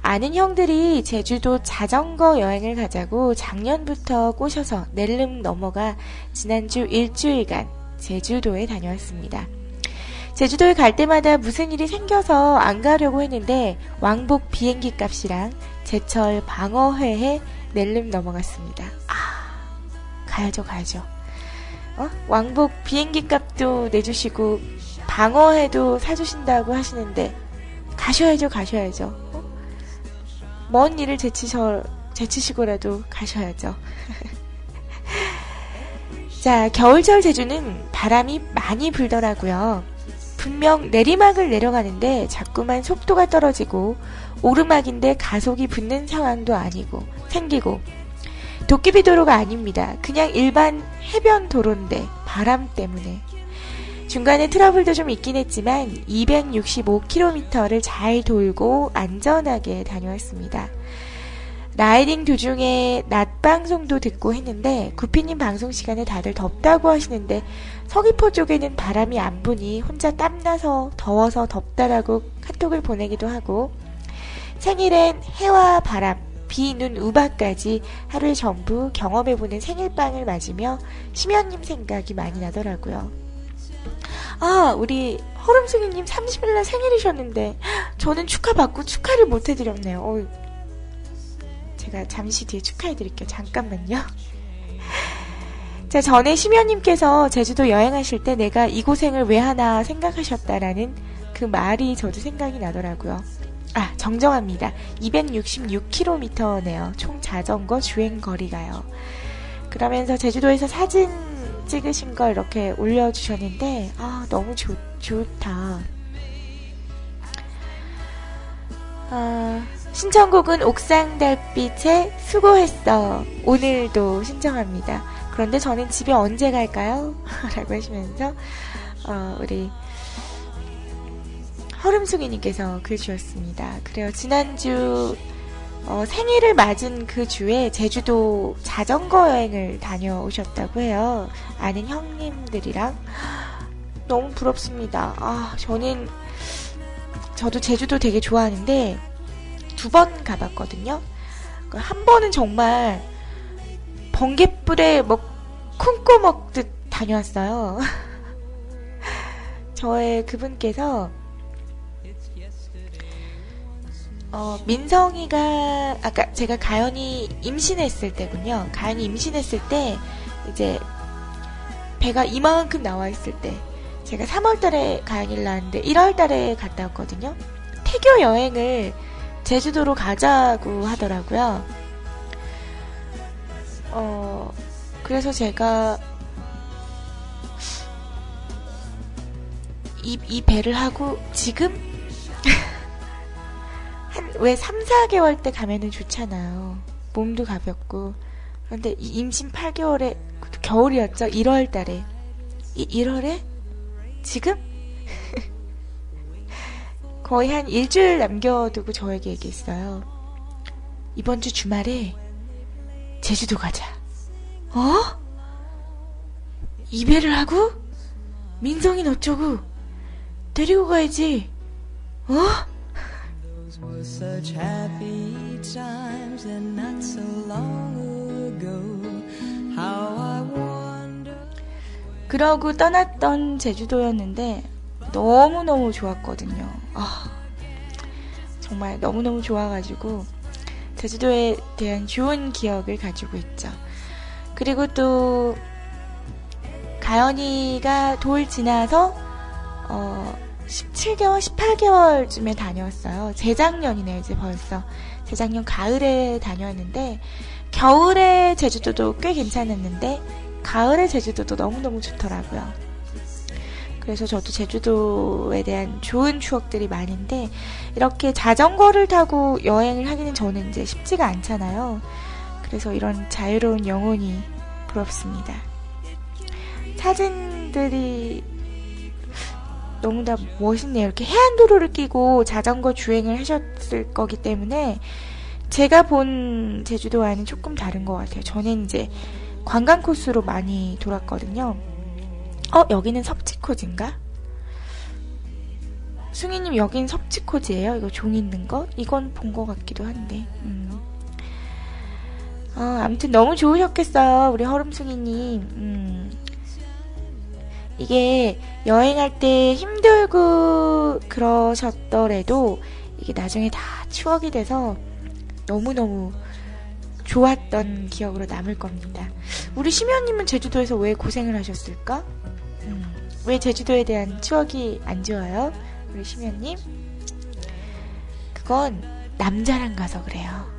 아는 형들이 제주도 자전거 여행을 가자고 작년부터 꼬셔서 낼름 넘어가 지난주 일주일간 제주도에 다녀왔습니다. 제주도에 갈 때마다 무슨 일이 생겨서 안 가려고 했는데 왕복 비행기 값이랑 제철 방어회에 낼름 넘어갔습니다. 아, 가야죠, 가야죠. 어? 왕복 비행기 값도 내주시고 방어회도 사주신다고 하시는데 가셔야죠, 가셔야죠. 어? 먼 일을 제치셔, 제치시고라도 가셔야죠. <laughs> 자, 겨울철 제주는 바람이 많이 불더라고요. 분명 내리막을 내려가는데 자꾸만 속도가 떨어지고 오르막인데 가속이 붙는 상황도 아니고 생기고 도깨비 도로가 아닙니다. 그냥 일반 해변 도로인데 바람 때문에 중간에 트러블도 좀 있긴 했지만 265km를 잘 돌고 안전하게 다녀왔습니다. 라이딩 도중에 낮 방송도 듣고 했는데 구피님 방송 시간에 다들 덥다고 하시는데 서귀포 쪽에는 바람이 안 부니 혼자 땀나서 더워서 덥다라고 카톡을 보내기도 하고 생일엔 해와 바람, 비, 눈, 우박까지 하루에 전부 경험해보는 생일빵을 맞으며 심연님 생각이 많이 나더라고요. 아, 우리 허름승이님 30일날 생일이셨는데 저는 축하받고 축하를 못 해드렸네요. 어이, 제가 잠시 뒤에 축하해드릴게요. 잠깐만요. 자, 전에 심연님께서 제주도 여행하실 때 내가 이 고생을 왜 하나 생각하셨다라는 그 말이 저도 생각이 나더라고요. 아, 정정합니다. 266km네요. 총 자전거 주행 거리가요. 그러면서 제주도에서 사진 찍으신 걸 이렇게 올려주셨는데, 아, 너무 좋, 좋다. 아, 신청곡은 옥상 달빛의 수고했어. 오늘도 신청합니다. 그런데 저는 집에 언제 갈까요? <laughs> 라고 하시면서, 어, 우리, 허름숙이님께서 글 주셨습니다. 그래요. 지난주, 어, 생일을 맞은 그 주에 제주도 자전거 여행을 다녀오셨다고 해요. 아는 형님들이랑. <gasps> 너무 부럽습니다. 아, 저는, 저도 제주도 되게 좋아하는데, 두 번 가봤거든요. 그한 번은 정말, 번개불에 뭐, 쿵꼬 먹듯 다녀왔어요. <laughs> 저의 그분께서, 어, 민성이가, 아까 제가 가연이 임신했을 때군요. 가연이 임신했을 때, 이제, 배가 이만큼 나와 있을 때, 제가 3월 달에 가연이를 낳았는데, 1월 달에 갔다 왔거든요. 태교 여행을 제주도로 가자고 하더라고요. 어, 그래서 제가, 이, 이 배를 하고, 지금? <laughs> 한, 왜 3, 4개월 때 가면은 좋잖아요. 몸도 가볍고. 그런데 이 임신 8개월에, 겨울이었죠? 1월 달에. 이 1월에? 지금? <laughs> 거의 한 일주일 남겨두고 저에게 얘기했어요. 이번 주 주말에 제주도 가자. 어? 이별을 하고? 민성이는 어쩌고? 데리고 가야지. 어? Those were such happy times and not so long ago. How I wonder. 그러고 떠났던 제주도였는데 너무너무 좋았거든요. 아, 정말 너무너무 좋아가지고 제주도에 대한 좋은 기억을 가지고 있죠. 그리고 또 가연이가 돌 지나서 어 17개월, 18개월쯤에 다녀왔어요. 재작년이네요, 이제 벌써. 재작년 가을에 다녀왔는데, 겨울에 제주도도 꽤 괜찮았는데, 가을에 제주도도 너무너무 좋더라고요. 그래서 저도 제주도에 대한 좋은 추억들이 많은데, 이렇게 자전거를 타고 여행을 하기는 저는 이제 쉽지가 않잖아요. 그래서 이런 자유로운 영혼이 부럽습니다. 사진들이 너무 나 멋있네요. 이렇게 해안도로를 끼고 자전거 주행을 하셨을 거기 때문에 제가 본 제주도와는 조금 다른 것 같아요. 저는 이제 관광 코스로 많이 돌았거든요. 어, 여기는 섭지코지인가? 승희님, 여긴 섭지코지예요? 이거 종 있는 거? 이건 본 것 같기도 한데. 음. 어, 아무튼 너무 좋으셨겠어요. 우리 허름승희님. 음. 이게 여행할 때 힘들고 그러셨더라도 이게 나중에 다 추억이 돼서 너무너무 좋았던 기억으로 남을 겁니다. 우리 심연님은 제주도에서 왜 고생을 하셨을까? 음, 왜 제주도에 대한 추억이 안 좋아요? 우리 심연님? 그건 남자랑 가서 그래요.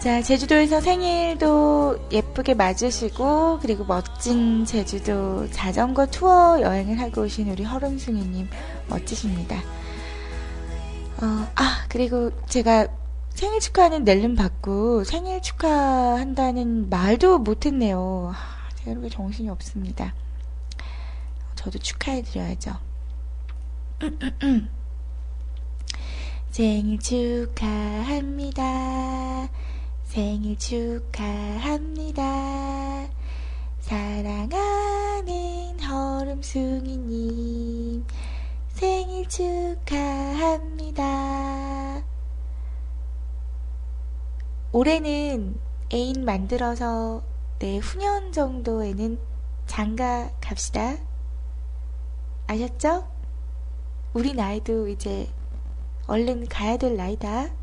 자, 제주도에서 생일도 예쁘게 맞으시고, 그리고 멋진 제주도 자전거 투어 여행을 하고 오신 우리 허름승이님, 멋지십니다. 어, 아, 그리고 제가 생일 축하하는 낼름 받고 생일 축하한다는 말도 못했네요. 아, 제가 이렇게 정신이 없습니다. 저도 축하해드려야죠. <clears throat> 생일 축하합니다. 생일 축하합니다. 사랑하는 허름숭이님, 생일 축하합니다. 올해는 애인 만들어서 내 후년 정도에는 장가 갑시다. 아셨죠? 우리 나이도 이제 얼른 가야 될 나이다.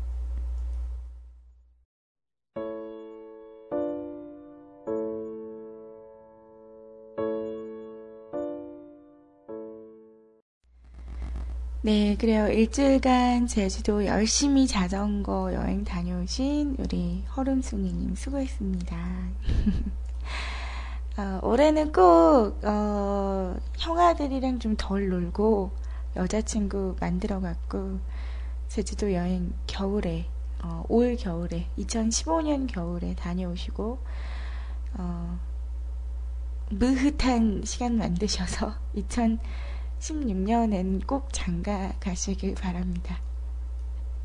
네, 그래요. 일주일간 제주도 열심히 자전거 여행 다녀오신 우리 허름숭이님 수고했습니다. <laughs> 어, 올해는 꼭, 어, 형아들이랑 좀 덜 놀고, 여자친구 만들어갖고, 제주도 여행 겨울에, 어, 올 겨울에, 2015년 겨울에 다녀오시고, 어, 무흐한 시간 만드셔서 <laughs> 2016년엔 꼭 장가 가시길 바랍니다.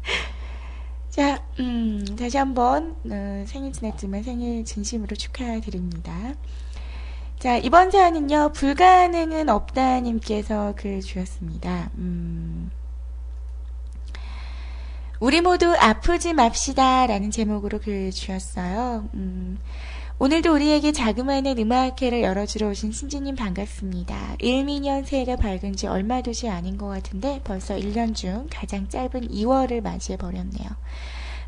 <laughs> 자, 음, 다시 한번 어, 생일 지났지만 생일 진심으로 축하드립니다. 자, 이번 사연은요, 불가능은 없다님께서 글 주셨습니다. 음, 우리 모두 아프지 맙시다 라는 제목으로 글 주셨어요. 음, 오늘도 우리에게 자그마한 음악회를 열어주러 오신 신지님 반갑습니다. 일미년 새해가 밝은 지 얼마 되지 않은 것 같은데 벌써 1년 중 가장 짧은 2월을 맞이해버렸네요.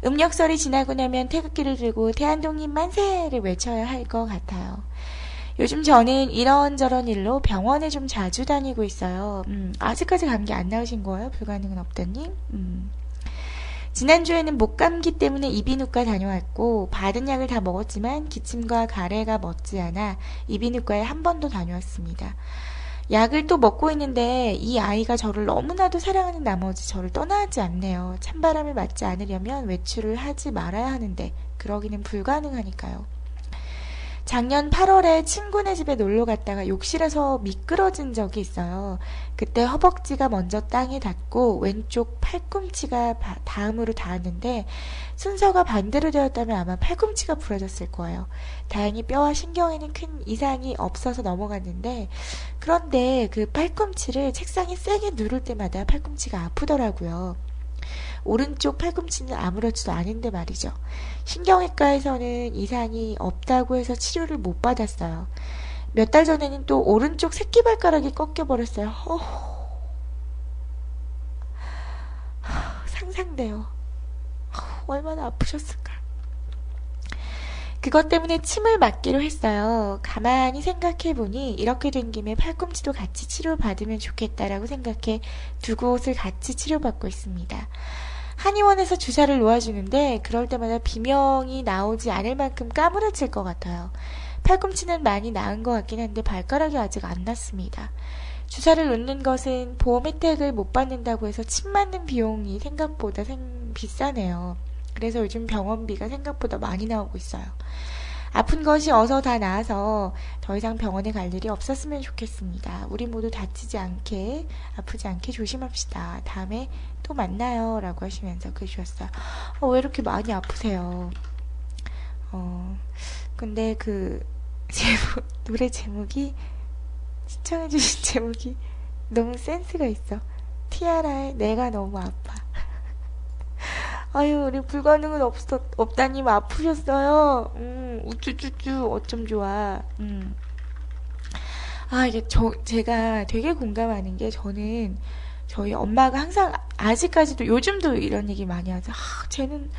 음력설이 지나고 나면 태극기를 들고 태안동님 만세를 외쳐야 할 것 같아요. 요즘 저는 이런저런 일로 병원에 좀 자주 다니고 있어요. 음, 아직까지 감기 안 나으신 거예요? 불가능은 없다님? 음. 지난주에는 목감기 때문에 이비인후과 다녀왔고 받은 약을 다 먹었지만 기침과 가래가 멎지 않아 이비인후과에 한번더 다녀왔습니다. 약을 또 먹고 있는데 이 아이가 저를 너무나도 사랑하는 나머지 저를 떠나지 않네요. 찬바람을 맞지 않으려면 외출을 하지 말아야 하는데 그러기는 불가능하니까요. 작년 8월에 친구네 집에 놀러 갔다가 욕실에서 미끄러진 적이 있어요. 그때 허벅지가 먼저 땅에 닿고 왼쪽 팔꿈치가 바- 다음으로 닿았는데 순서가 반대로 되었다면 아마 팔꿈치가 부러졌을 거예요. 다행히 뼈와 신경에는 큰 이상이 없어서 넘어갔는데 그런데 그 팔꿈치를 책상에 세게 누를 때마다 팔꿈치가 아프더라고요. 오른쪽 팔꿈치는 아무렇지도 않은데 말이죠. 신경외과에서는 이상이 없다고 해서 치료를 못 받았어요. 몇 달 전에는 또 오른쪽 새끼발가락이 꺾여버렸어요. 허... 상상돼요. 얼마나 아프셨을까. 그것 때문에 침을 맞기로 했어요. 가만히 생각해보니 이렇게 된 김에 팔꿈치도 같이 치료받으면 좋겠다라고 생각해 두 곳을 같이 치료받고 있습니다. 한의원에서 주사를 놓아주는데 그럴 때마다 비명이 나오지 않을 만큼 까무러칠 것 같아요. 팔꿈치는 많이 나은 것 같긴 한데 발가락이 아직 안 났습니다. 주사를 놓는 것은 보험 혜택을 못 받는다고 해서 침 맞는 비용이 생각보다 생- 비싸네요. 그래서 요즘 병원비가 생각보다 많이 나오고 있어요. 아픈 것이 어서 다 나아서 더 이상 병원에 갈 일이 없었으면 좋겠습니다. 우리 모두 다치지 않게, 아프지 않게 조심합시다. 다음에 또 만나요. 라고 하시면서 글 주셨어요. 어, 왜 이렇게 많이 아프세요? 어, 근데 그, 제목, 노래 제목이, 시청해주신 <laughs> 제목이 너무 센스가 있어. 티아라의 내가 너무 아파. <laughs> 아유, 우리 불가능은 없, 없다님 아프셨어요. 음, 우쭈쭈쭈, 어쩜 좋아. 음. 아, 이게 저, 제가 되게 공감하는 게 저는 저희 엄마가 항상 아직까지도 요즘도 이런 얘기 많이 하죠. 아, 쟤는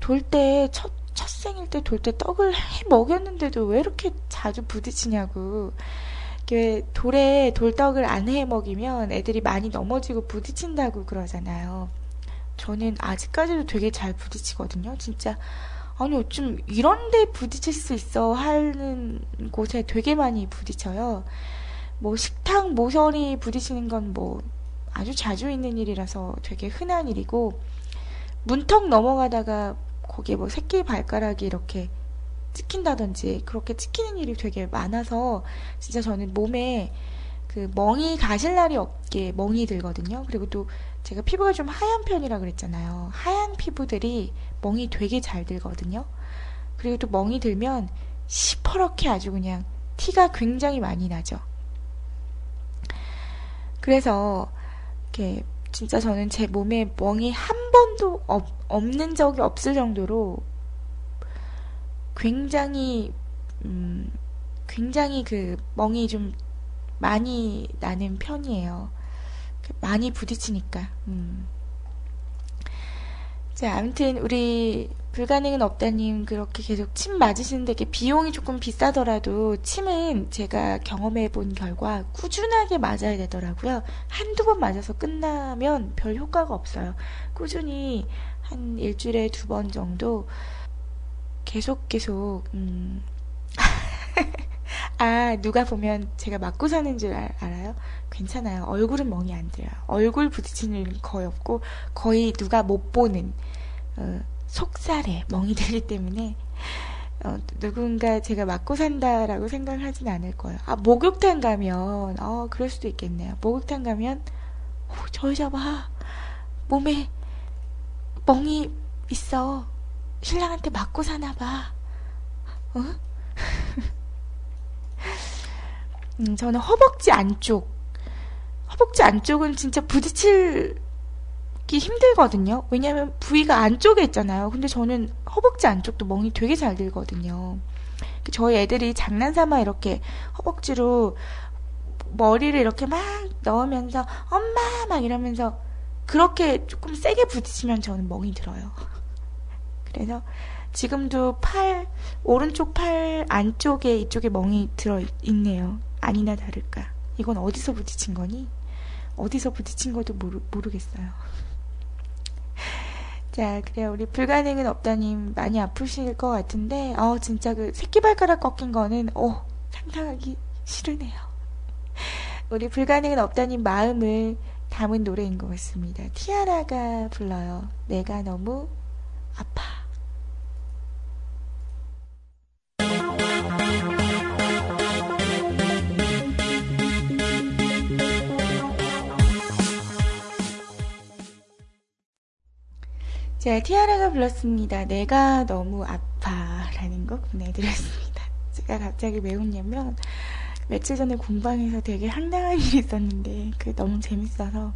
돌 때, 첫, 첫 생일 때 돌 때 떡을 해 먹였는데도 왜 이렇게 자주 부딪히냐고. 이게 돌에 돌떡을 안 해 먹이면 애들이 많이 넘어지고 부딪힌다고 그러잖아요. 저는 아직까지도 되게 잘 부딪히거든요. 진짜 아니 어쩜 이런 데 부딪힐 수 있어 하는 곳에 되게 많이 부딪혀요. 뭐 식탁 모서리 부딪히는 건 뭐 아주 자주 있는 일이라서 되게 흔한 일이고 문턱 넘어가다가 거기에 뭐 새끼 발가락이 이렇게 찍힌다든지 그렇게 찍히는 일이 되게 많아서 진짜 저는 몸에 그 멍이 가실 날이 없게 멍이 들거든요. 그리고 또 제가 피부가 좀 하얀 편이라 그랬잖아요. 하얀 피부들이 멍이 되게 잘 들거든요. 그리고 또 멍이 들면 시퍼렇게 아주 그냥 티가 굉장히 많이 나죠. 그래서 이렇게 진짜 저는 제 몸에 멍이 한 번도 없, 없는 적이 없을 정도로 굉장히 음, 굉장히 그 멍이 좀 많이 나는 편이에요. 많이 부딪히니까. 음. 자, 아무튼 우리 불가능은 없다님 그렇게 계속 침 맞으시는데 이게 비용이 조금 비싸더라도 침은 제가 경험해 본 결과 꾸준하게 맞아야 되더라고요. 한두 번 맞아서 끝나면 별 효과가 없어요. 꾸준히 한 일주일에 두 번 정도 계속 계속 음. <laughs> 아 누가 보면 제가 맞고 사는 줄 알, 알아요? 괜찮아요. 얼굴은 멍이 안 들어요. 얼굴 부딪히는 일은 거의 없고 거의 누가 못 보는 어, 속살에 멍이 들기 때문에 어, 누군가 제가 맞고 산다라고 생각을 하진 않을 거예요. 아 목욕탕 가면 어 그럴 수도 있겠네요. 목욕탕 가면 어, 저 여자 봐 몸에 멍이 있어 신랑한테 맞고 사나 봐. 어? <laughs> 음, 저는 허벅지 안쪽 허벅지 안쪽은 진짜 부딪힐 기 힘들거든요. 왜냐면 부위가 안쪽에 있잖아요. 근데 저는 허벅지 안쪽도 멍이 되게 잘 들거든요. 저희 애들이 장난삼아 이렇게 허벅지로 머리를 이렇게 막 넣으면서 엄마 막 이러면서 그렇게 조금 세게 부딪히면 저는 멍이 들어요. <laughs> 그래서 지금도 팔 오른쪽 팔 안쪽에 이쪽에 멍이 들어 있네요. 아니나 다를까. 이건 어디서 부딪힌 거니? 어디서 부딪힌 것도 모르, 모르겠어요. 자, 그래요. 우리 불가능은 없다님 많이 아프실 것 같은데, 어, 진짜 그 새끼발가락 꺾인 거는, 어, 상상하기 싫으네요. 우리 불가능은 없다님 마음을 담은 노래인 것 같습니다. 티아라가 불러요. 내가 너무 아파. 자, 티아라가 불렀습니다. 내가 너무 아파라는 곡 보내드렸습니다. <laughs> 제가 갑자기 왜 웃냐면 며칠 전에 공방에서 되게 황당한 일이 있었는데 그게 너무 재밌어서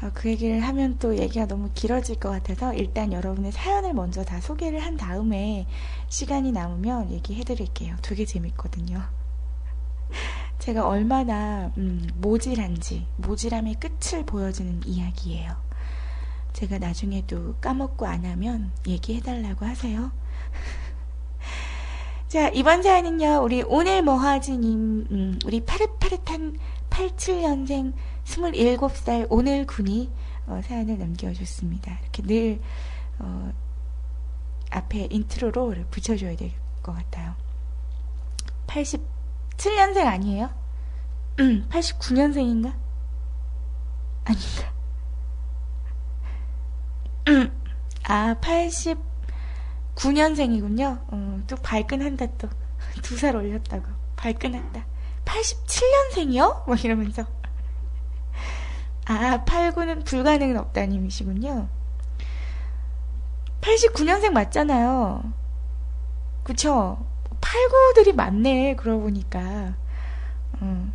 어, 그 얘기를 하면 또 얘기가 너무 길어질 것 같아서 일단 여러분의 사연을 먼저 다 소개를 한 다음에 시간이 남으면 얘기해드릴게요. 되게 재밌거든요. <laughs> 제가 얼마나 음, 모질한지 모질함의 끝을 보여주는 이야기예요. 제가 나중에도 까먹고 안 하면 얘기해달라고 하세요. <laughs> 자, 이번 사연은요, 우리 오늘 뭐하지님, 음, 우리 파릇파릇한 87년생 27살 오늘 군이 어, 사연을 남겨줬습니다. 이렇게 늘, 어, 앞에 인트로로 붙여줘야 될 것 같아요. 87년생 아니에요? 89년생인가? 아닌가? 아, 89년생이군요. 어, 또 발끈한다, 또. <laughs> 두 살 올렸다고. 발끈한다. 87년생이요? 뭐 이러면서. 아, 89는 불가능은 없다님이시군요. 89년생 맞잖아요. 그쵸? 89들이 많네, 그러고 보니까. 음,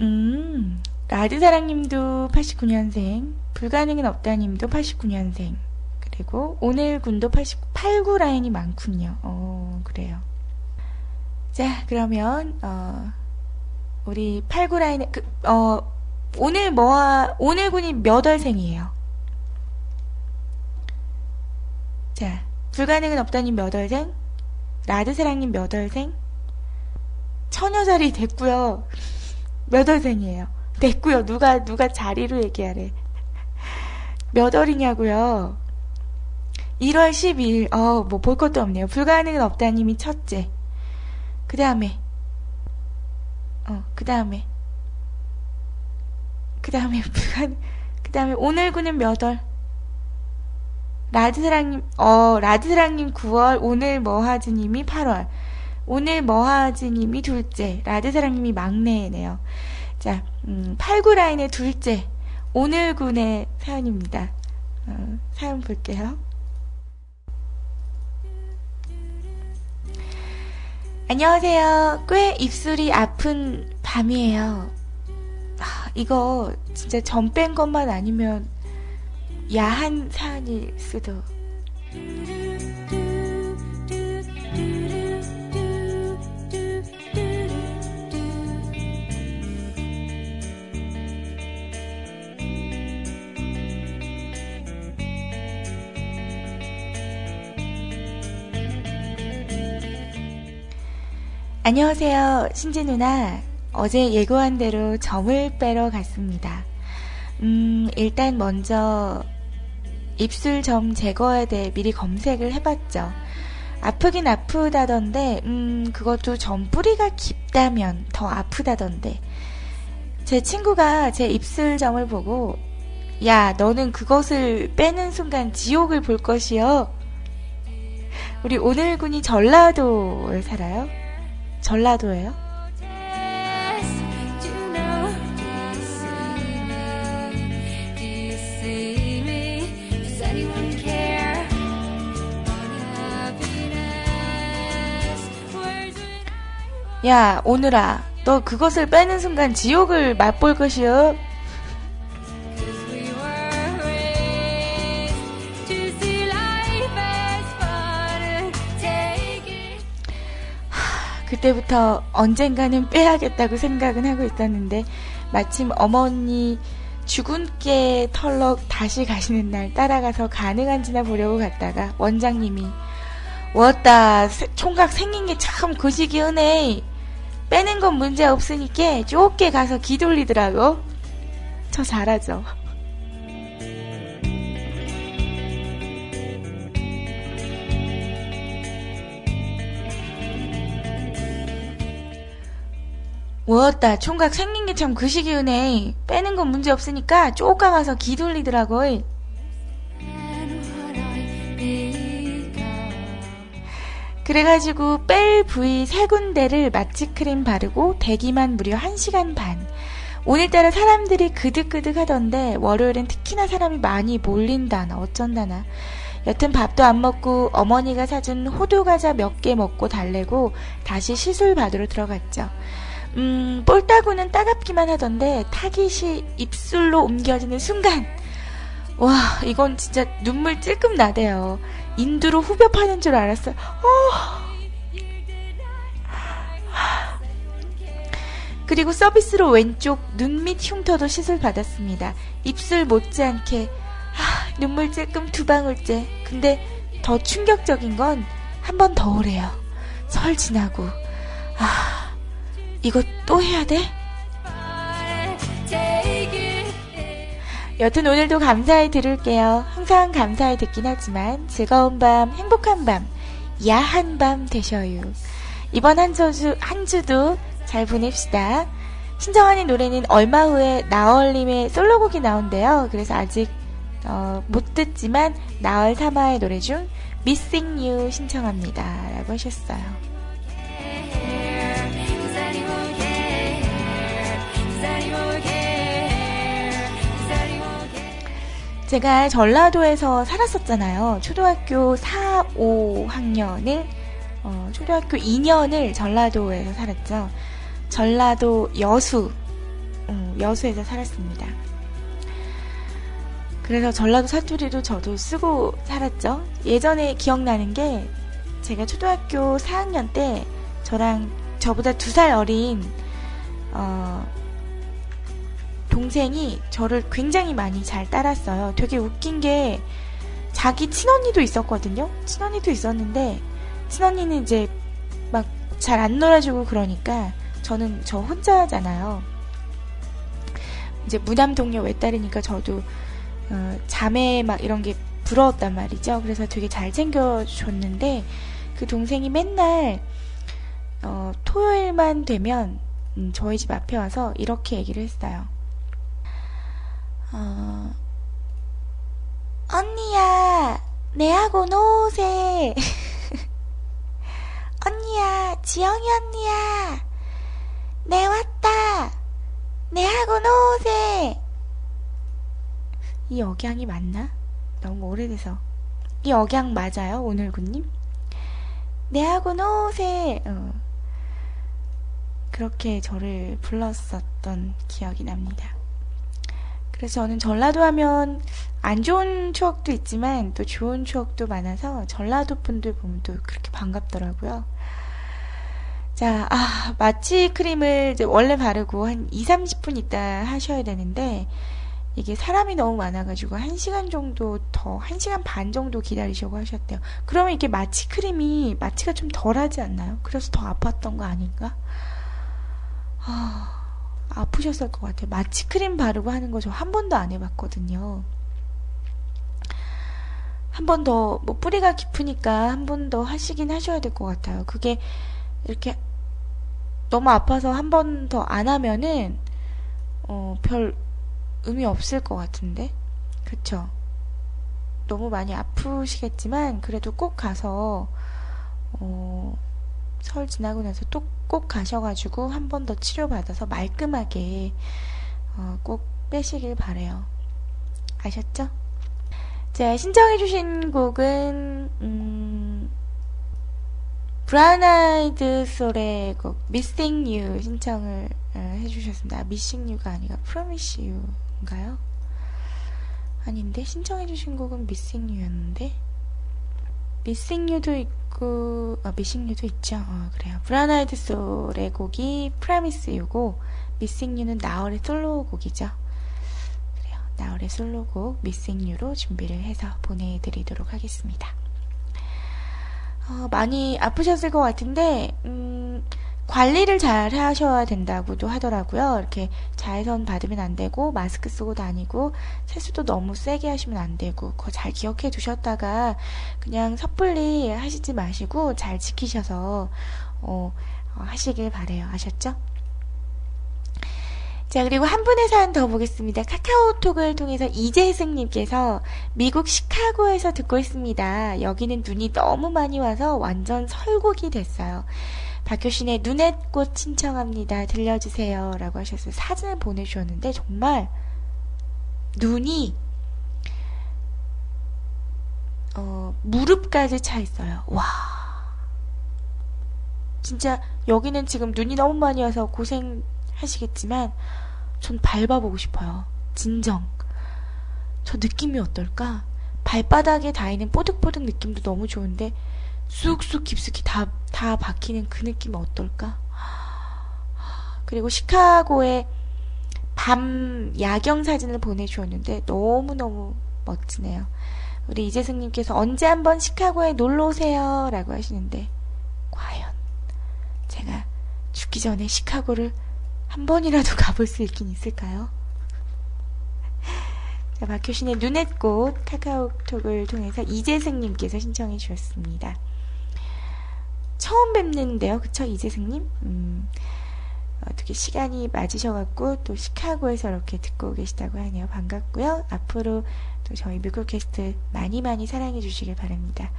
음 라드사랑님도 89년생, 불가능은 없다님도 89년생, 그리고 오늘 군도 89 라인이 많군요. 어, 그래요. 자, 그러면, 어, 우리 89 라인에, 그, 어, 오늘 뭐하, 오늘 군이 몇 월생이에요? 자, 불가능은 없다님 몇 월생? 라드사랑님 몇 월생? 처녀자리 됐고요. 몇 월생이에요? 됐고요. 누가 누가 자리로 얘기하래. 몇 월이냐고요? 1월 12일. 어, 뭐 볼 것도 없네요. 불가능은 없다님이 첫째. 그 다음에 어, 그 다음에 그 다음에 <laughs> 불가능 그 다음에 오늘구는 몇 월? 라드사랑님, 어, 라드사랑님 9월, 오늘 뭐하즈님이 8월, 오늘 뭐하즈님이 둘째, 라드사랑님이 막내네요. 자, 음, 89 라인의 둘째, 오늘 군의 사연입니다. 어, 사연 볼게요. 안녕하세요. 꽤 입술이 아픈 밤이에요. 아, 이거 진짜 전뺀 것만 아니면 야한 사연일 수도. 안녕하세요, 신지 누나. 어제 예고한 대로 점을 빼러 갔습니다. 음, 일단 먼저 입술 점 제거에 대해 미리 검색을 해봤죠. 아프긴 아프다던데, 음, 그것도 점 뿌리가 깊다면 더 아프다던데. 제 친구가 제 입술 점을 보고, 야, 너는 그것을 빼는 순간 지옥을 볼 것이여. 우리 오늘군이 전라도에 살아요? 전라도예요? 야, 오늘아, 너 그것을 빼는 순간 지옥을 맛볼 것이여. 그때부터 언젠가는 빼야겠다고 생각은 하고 있었는데 마침 어머니 죽은 깨 털러 다시 가시는 날 따라가서 가능한지나 보려고 갔다가 원장님이 왔다. 총각 생긴 게참 거시기 하네 빼는 건 문제 없으니까 좁게 가서 기 돌리더라고. 저 잘하죠 뭐였다. 총각 생긴 게 참 그 시기우네 빼는 건 문제 없으니까 쪼까 가서 기 돌리더라고 그래가지고 뺄 부위 세 군데를 마취크림 바르고 대기만 무려 1시간 반. 오늘따라 사람들이 그득그득 하던데 월요일엔 특히나 사람이 많이 몰린다나 어쩐다나 여튼 밥도 안 먹고 어머니가 사준 호두 과자 몇 개 먹고 달래고 다시 시술 받으러 들어갔죠. 음, 볼따구는 따갑기만 하던데 타깃이 입술로 옮겨지는 순간 와 이건 진짜 눈물 찔끔 나대요. 인두로 후벼 파는 줄 알았어요. 어. 그리고 서비스로 왼쪽 눈 밑 흉터도 시술 받았습니다. 입술 못지않게 아, 눈물 찔끔 두 방울째. 근데 더 충격적인 건 한 번 더 오래요. 설 지나고 아 이거 또 해야 돼? 여튼 오늘도 감사히 들을게요. 항상 감사히 듣긴 하지만 즐거운 밤, 행복한 밤, 야한 밤 되셔요. 이번 한 주도, 한 주도 잘 보냅시다. 신청하는 노래는 얼마 후에 나얼님의 솔로곡이 나온대요. 그래서 아직 어, 못 듣지만 나얼 사마의 노래 중 Missing You 신청합니다. 라고 하셨어요. 제가 전라도에서 살았었잖아요. 초등학교 4, 5학년을, 어, 초등학교 2년을 전라도에서 살았죠. 전라도 여수, 음, 여수에서 살았습니다. 그래서 전라도 사투리도 저도 쓰고 살았죠. 예전에 기억나는 게 제가 초등학교 4학년 때 저랑 저보다 두 살 어린 어, 동생이 저를 굉장히 많이 잘 따랐어요. 되게 웃긴 게 자기 친언니도 있었거든요. 친언니도 있었는데 친언니는 이제 막 잘 안 놀아주고 그러니까 저는 저 혼자잖아요. 이제 무남 동료 외딸이니까 저도 어, 자매 막 이런 게 부러웠단 말이죠. 그래서 되게 잘 챙겨줬는데 그 동생이 맨날 어, 토요일만 되면 음, 저희 집 앞에 와서 이렇게 얘기를 했어요. 어, 언니야, 내하고 노세. <laughs> 언니야, 지영이 언니야. 내 왔다. 내하고 노세. 이 억양이 맞나? 너무 오래돼서. 이 억양 맞아요, 오늘구님? 내하고 노세. 어. 그렇게 저를 불렀었던 기억이 납니다. 그래서 저는 전라도 하면 안 좋은 추억도 있지만 또 좋은 추억도 많아서 전라도 분들 보면 또 그렇게 반갑더라고요. 자, 아, 마취 크림을 원래 바르고 한 2, 30분 있다 하셔야 되는데, 이게 사람이 너무 많아가지고 한 시간 정도 더, 한 시간 반 정도 기다리시고 하셨대요. 그러면 이게 마취 크림이 마취가 좀 덜 하지 않나요? 그래서 더 아팠던 거 아닌가? 아, 아프셨을 것 같아요. 마취 크림 바르고 하는 거 저 한 번도 안 해봤거든요. 한 번 더, 뭐, 뿌리가 깊으니까 한 번 더 하시긴 하셔야 될 것 같아요. 그게 이렇게 너무 아파서 한 번 더 안 하면은, 어, 별 의미 없을 것 같은데? 그쵸? 너무 많이 아프시겠지만, 그래도 꼭 가서, 어, 설 지나고 나서 또 꼭 가셔가지고 한 번 더 치료받아서 말끔하게, 어, 꼭 빼시길 바래요. 아셨죠? 자, 신청해주신 곡은, 음, 브라운 아이드 솔의 곡, Missing You 신청을 어, 해주셨습니다. Missing You가 아니라 Promise You인가요? 아닌데, 신청해주신 곡은 Missing You였는데, You도 있고, 아, You도 있죠. 어, 그래요. 브라운 아이드 솔의 곡이 Missing You는 나얼의 솔로 곡이죠. 그래요. 나얼의 솔로곡 You로 준비를 해서 보내드리도록 하겠습니다. 어, 많이 아프셨을 것 같은데, 음, 관리를 잘 하셔야 된다고도 하더라고요. 이렇게 자외선 받으면 안 되고, 마스크 쓰고 다니고, 세수도 너무 세게 하시면 안 되고, 그거 잘 기억해 두셨다가, 그냥 섣불리 하시지 마시고, 잘 지키셔서, 어, 어, 하시길 바래요. 아셨죠? 자, 그리고 한 분의 사연 더 보겠습니다. 카카오톡을 통해서 이재승님께서 미국 시카고에서 듣고 있습니다. 여기는 눈이 너무 많이 와서 완전 설국이 됐어요. 박효신의 눈의 꽃 신청합니다. 들려주세요. 라고 하셔서 사진을 보내주셨는데 정말 눈이 어, 무릎까지 차 있어요. 와. 진짜 여기는 지금 눈이 너무 많이 와서 고생하시겠지만 전 밟아보고 싶어요. 진정. 저 느낌이 어떨까? 발바닥에 닿이는 뽀득뽀득 느낌도 너무 좋은데 쑥쑥 깊숙이 다, 다 박히는 그 느낌 어떨까? 그리고 시카고의 밤 야경 사진을 보내주었는데 너무너무 멋지네요. 우리 이재승님께서 언제 한번 시카고에 놀러 오세요 라고 하시는데 과연 제가 죽기 전에 시카고를 한 번이라도 <laughs> 가볼 수 있긴 있을까요? <laughs> 자, 박효신의 눈의 꽃 카카오톡을 통해서 이재승님께서 신청해 주셨습니다. 처음 뵙는데요, 그쵸, 이재승님? 음, 어떻게 시간이 맞으셔갖고 또 시카고에서 이렇게 듣고 계시다고 하네요. 반갑고요. 앞으로 또 저희 미국 캐스트 많이 많이 사랑해 주시길 바랍니다.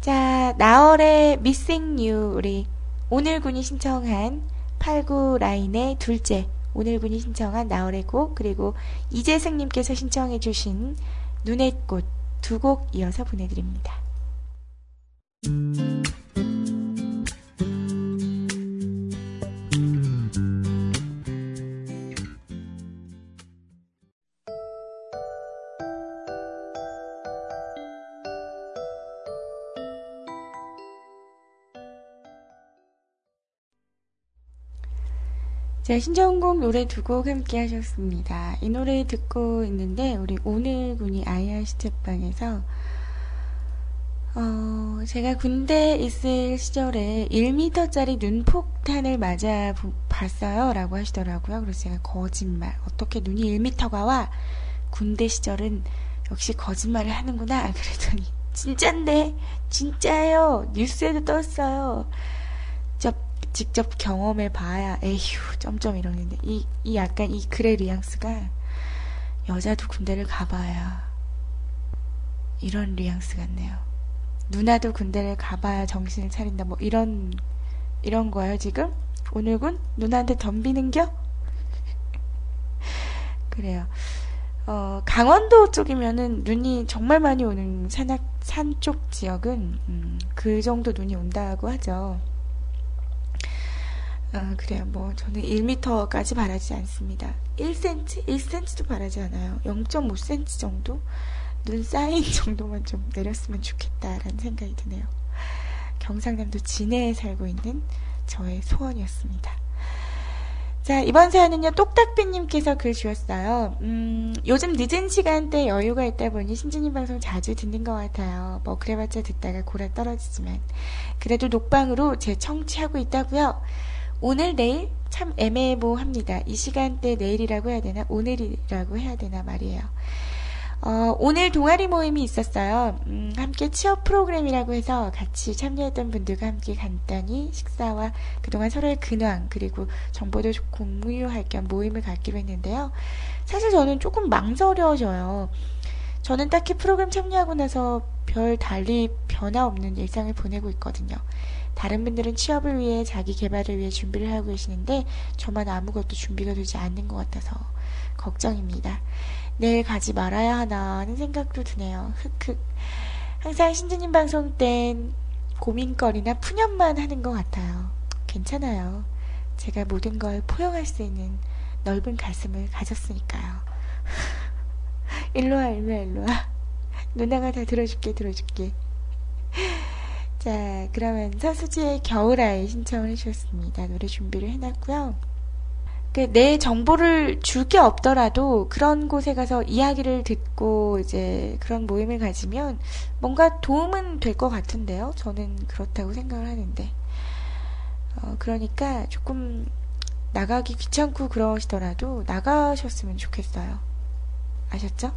자, 나월의 Missing You 우리 오늘 군이 신청한 89 라인의 둘째 오늘 군이 신청한 나월의 곡 그리고 이재승님께서 신청해 주신 눈의 꽃 두 곡 이어서 보내드립니다. 자, 신청곡 노래 두 곡 함께 하셨습니다. 이 노래 듣고 있는데, 우리 오늘 군이 아이알 시책방에서, 어, 제가 군대 있을 시절에 1m짜리 눈폭탄을 맞아 보- 봤어요. 라고 하시더라고요. 그래서 제가 거짓말. 어떻게 눈이 1m가 와? 군대 시절은 역시 거짓말을 하는구나. <laughs> 그랬더니, 진짠데, 진짜예요. 뉴스에도 떴어요. 직접, 경험해 봐야, 에휴, 점점 이러는데, 이, 이 약간 이 글의 뉘앙스가, 여자도 군대를 가봐야, 이런 뉘앙스 같네요. 누나도 군대를 가봐야 정신을 차린다. 뭐 이런 이런 거예요 지금? 오늘군 누나한테 덤비는겨? <laughs> 그래요. 어, 강원도 쪽이면은 눈이 정말 많이 오는 산악 산쪽 지역은 음, 그 정도 눈이 온다고 하죠. 아, 그래요. 뭐 저는 1m까지 바라지 않습니다. 1cm, 1cm도 바라지 않아요. 0.5cm 정도 눈 쌓인 <laughs> 정도만 좀 내렸으면 좋겠다라는 생각이 드네요. 경상남도 진해에 살고 있는 저의 소원이었습니다. 자, 이번 사연은요, 똑딱비님께서 글 주셨어요. 음, 요즘 늦은 시간대 여유가 있다 보니 신진님 방송 자주 듣는 것 같아요. 뭐, 그래봤자 듣다가 고라 떨어지지만. 그래도 녹방으로 제 청취하고 있다고요 오늘, 내일? 참 애매모호합니다. 이 시간대 내일이라고 해야 되나? 오늘이라고 해야 되나 말이에요. 어, 오늘 동아리 모임이 있었어요. 음, 함께 취업 프로그램이라고 해서 같이 참여했던 분들과 함께 간단히 식사와 그동안 서로의 근황, 그리고 정보도 좀 공유할 겸 모임을 갖기로 했는데요. 사실 저는 조금 망설여져요. 저는 딱히 프로그램 참여하고 나서 별 달리 변화 없는 일상을 보내고 있거든요. 다른 분들은 취업을 위해 자기 개발을 위해 준비를 하고 계시는데 저만 아무것도 준비가 되지 않는 것 같아서 걱정입니다. 내일 가지 말아야 하나 하는 생각도 드네요. 흑흑. 항상 신주님 방송 땐 고민거리나 푸념만 하는 것 같아요. 괜찮아요. 제가 모든 걸 포용할 수 있는 넓은 가슴을 가졌으니까요. <laughs> 일로와, 일로와, 일로와. 누나가 다 들어줄게, 들어줄게. 자, 그러면서 수지의 겨울아이 신청을 해주셨습니다. 노래 준비를 해놨고요. 그내 정보를 줄 게 없더라도 그런 곳에 가서 이야기를 듣고 이제 그런 모임을 가지면 뭔가 도움은 될 것 같은데요. 저는 그렇다고 생각을 하는데. 어, 그러니까 조금 나가기 귀찮고 그러시더라도 나가셨으면 좋겠어요. 아셨죠?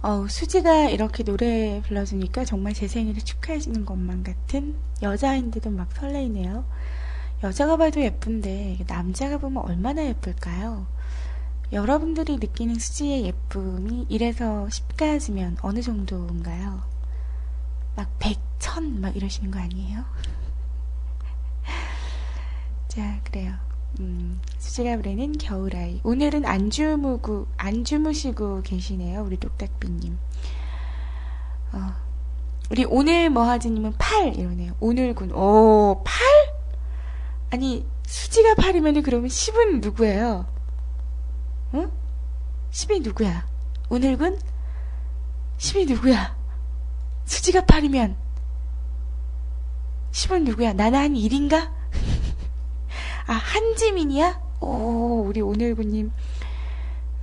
어우, 수지가 이렇게 노래 불러주니까 정말 제 생일을 축하해주는 것만 같은 여자인데도 막 설레이네요. 여자가 봐도 예쁜데 남자가 보면 얼마나 예쁠까요? 여러분들이 느끼는 수지의 예쁨이 1에서 10까지면 어느 정도인가요? 막 100, 1000 막 이러시는 거 아니에요? <laughs> 자, 그래요. 음, 수지가 부르는 겨울아이. 오늘은 안 주무고, 안 주무시고 계시네요. 우리 똑딱비님. 어, 우리 오늘 뭐하지님은 8 이러네요. 오늘군. 오, 8? 아니, 수지가 8이면 그러면 10은 누구예요? 응? 10이 누구야? 오늘군? 10이 누구야? 수지가 8이면 10은 누구야? 나는 한 1인가? 아, 한지민이야? 오, 우리 오늘구님.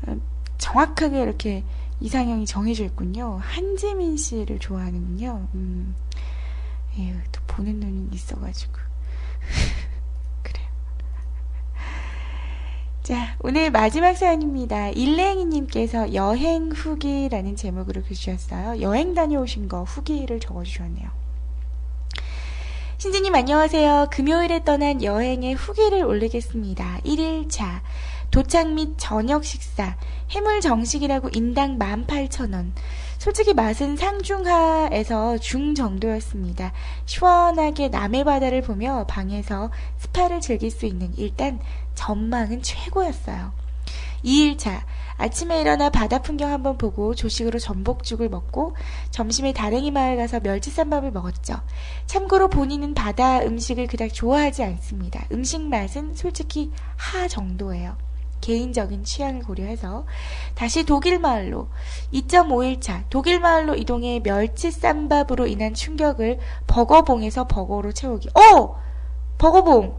어, 정확하게 이렇게 이상형이 정해져 있군요. 한지민 씨를 좋아하는군요. 음, 에휴, 또 보는 눈이 있어가지고. <laughs> 그래요. 자, 오늘 마지막 사연입니다. 일랭이님께서 여행 후기라는 제목으로 글 주셨어요. 여행 다녀오신 거 후기를 적어주셨네요. 신지님 안녕하세요. 금요일에 떠난 여행의 후기를 올리겠습니다. 1일차 도착 및 저녁 식사 해물 정식이라고 인당 18,000원. 솔직히 맛은 상중하에서 중 정도였습니다. 시원하게 남해 바다를 보며 방에서 스파를 즐길 수 있는 일단 전망은 최고였어요. 2일차 아침에 일어나 바다 풍경 한번 보고 조식으로 전복죽을 먹고 점심에 다랭이 마을 가서 멸치쌈밥을 먹었죠. 참고로 본인은 바다 음식을 그닥 좋아하지 않습니다. 음식 맛은 솔직히 하 정도예요. 개인적인 취향을 고려해서 다시 독일 마을로 2.5일차 독일 마을로 이동해 멸치 쌈밥으로 인한 충격을 버거봉에서 버거로 채우기. 어! 버거봉!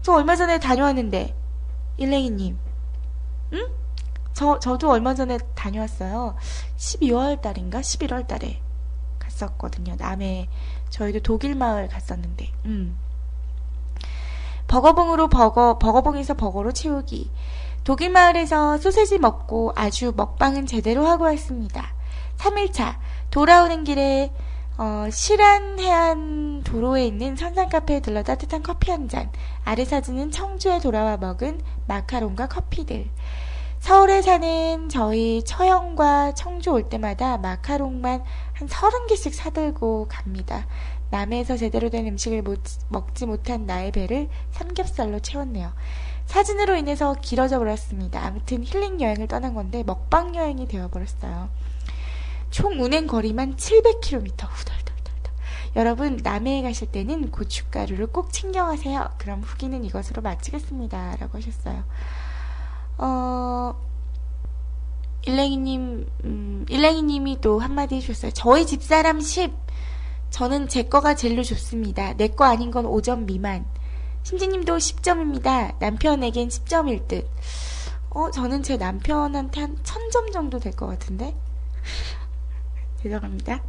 저 얼마 전에 다녀왔는데 일랭이님 응? 저, 저도 얼마 전에 다녀왔어요. 12월 달인가? 11월 달에 갔었거든요. 남해, 저희도 독일 마을 갔었는데, 음. 버거봉으로 버거, 버거봉에서 버거로 채우기. 독일 마을에서 소세지 먹고 아주 먹방은 제대로 하고 왔습니다. 3일차, 돌아오는 길에, 어, 실안 해안 도로에 있는 선상 카페에 들러 따뜻한 커피 한 잔. 아래 사진은 청주에 돌아와 먹은 마카롱과 커피들. 서울에 사는 저희 처형과 청주 올 때마다 마카롱만 한 서른 개씩 사들고 갑니다. 남해에서 제대로 된 음식을 못, 먹지 못한 나의 배를 삼겹살로 채웠네요. 사진으로 인해서 길어져 버렸습니다. 아무튼 힐링 여행을 떠난 건데 먹방 여행이 되어버렸어요. 총 운행 거리만 700km 후덜덜덜덜. 여러분 남해에 가실 때는 고춧가루를 꼭 챙겨가세요. 그럼 후기는 이것으로 마치겠습니다. 라고 하셨어요. 어, 일랭이님, 음, 일랭이님이 또 한마디 해주셨어요. 저희 집사람 10. 저는 제 거가 제일로 좋습니다. 내 거 아닌 건 5점 미만. 신지님도 10점입니다. 남편에겐 10점일 듯. 어, 저는 제 남편한테 한 1000점 정도 될 것 같은데? 죄송합니다.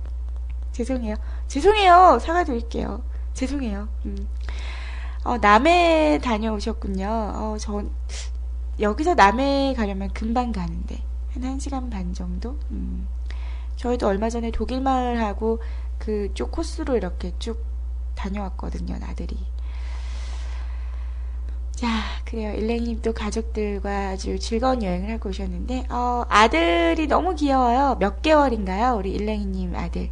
죄송해요. 죄송해요. 사과드릴게요. 죄송해요. 음. 어, 남해 다녀오셨군요. 어, 전, 여기서 남해 가려면 금방 가는데. 한 1시간 반 정도? 음. 저희도 얼마 전에 독일 마을하고 그쪽 코스로 이렇게 쭉 다녀왔거든요, 나들이. 자, 그래요. 일랭님도 가족들과 아주 즐거운 여행을 하고 오셨는데, 어, 아들이 너무 귀여워요. 몇 개월인가요? 우리 일랭이님 아들.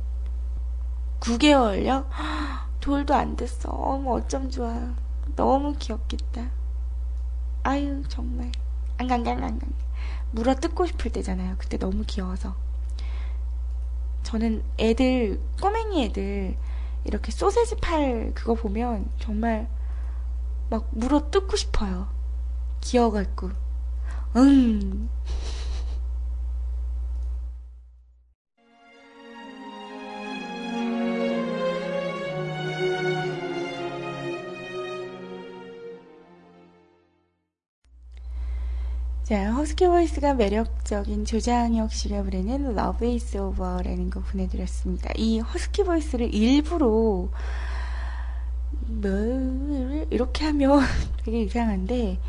9개월요? 돌도 안 됐어. 어머, 어쩜 좋아. 너무 귀엽겠다. 아유, 정말. 안강강강강. 물어 뜯고 싶을 때잖아요. 그때 너무 귀여워서. 저는 애들, 꼬맹이 애들, 이렇게 소세지 팔 그거 보면 정말 막 물어 뜯고 싶어요. 귀여워갖고. 음. <laughs> 자, husky voice가 매력적인 조장혁 씨가 부르는 Love is Over라는 거 보내드렸습니다. 이 husky voice를 일부러 뭐 이렇게 하면 <laughs> 되게 이상한데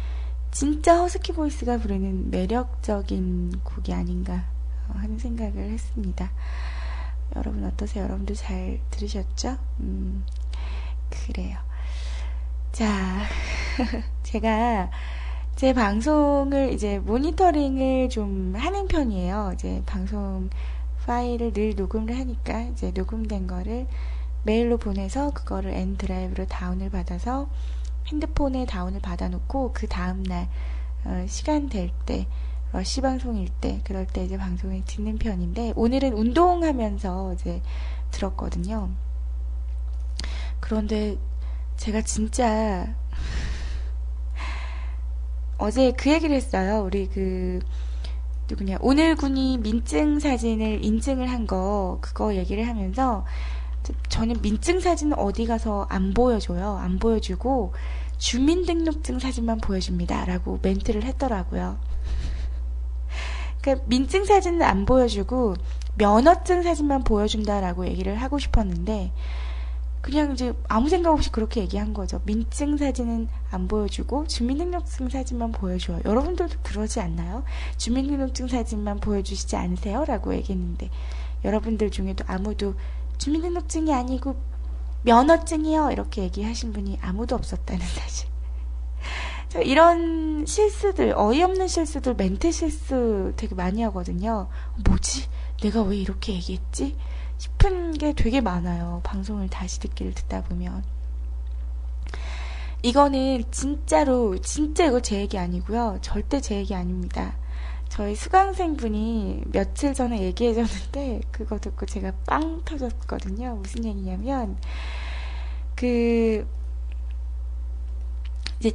진짜 husky voice가 부르는 매력적인 곡이 아닌가 하는 생각을 했습니다. 여러분 어떠세요? 여러분도 잘 들으셨죠? 음, 그래요. 자, <laughs> 제가 제 방송을 이제 모니터링을 좀 하는 편이에요. 이제 방송 파일을 늘 녹음을 하니까 이제 녹음된 거를 메일로 보내서 그거를 N 드라이브로 다운을 받아서 핸드폰에 다운을 받아놓고 그 다음날 어, 시간 될 때 러시 방송일 때 그럴 때 이제 방송을 듣는 편인데 오늘은 운동하면서 이제 들었거든요. 그런데 제가 진짜 <laughs> 어제 그 얘기를 했어요. 우리 그 누구냐 오늘 군이 민증 사진을 인증을 한 거 그거 얘기를 하면서 저는 민증 사진은 어디 가서 안 보여줘요. 안 보여주고 주민등록증 사진만 보여줍니다라고 멘트를 했더라고요. 그러니까 민증 사진은 안 보여주고 면허증 사진만 보여준다라고 얘기를 하고 싶었는데 그냥 이제 아무 생각 없이 그렇게 얘기한 거죠. 민증 사진은 안 보여주고 주민등록증 사진만 보여줘요. 여러분들도 그러지 않나요? 주민등록증 사진만 보여주시지 않으세요? 라고 얘기했는데 여러분들 중에도 아무도 주민등록증이 아니고 면허증이요. 이렇게 얘기하신 분이 아무도 없었다는 사실. 이런 실수들, 어이없는 실수들, 멘트 실수 되게 많이 하거든요. 뭐지? 내가 왜 이렇게 얘기했지? 싶은 게 되게 많아요. 방송을 다시 듣기를 듣다 보면. 이거는 진짜로, 진짜 이거 제 얘기 아니고요. 절대 제 얘기 아닙니다. 저희 수강생 분이 며칠 전에 얘기해줬는데, 그거 듣고 제가 빵 터졌거든요. 무슨 얘기냐면, 그, 이제,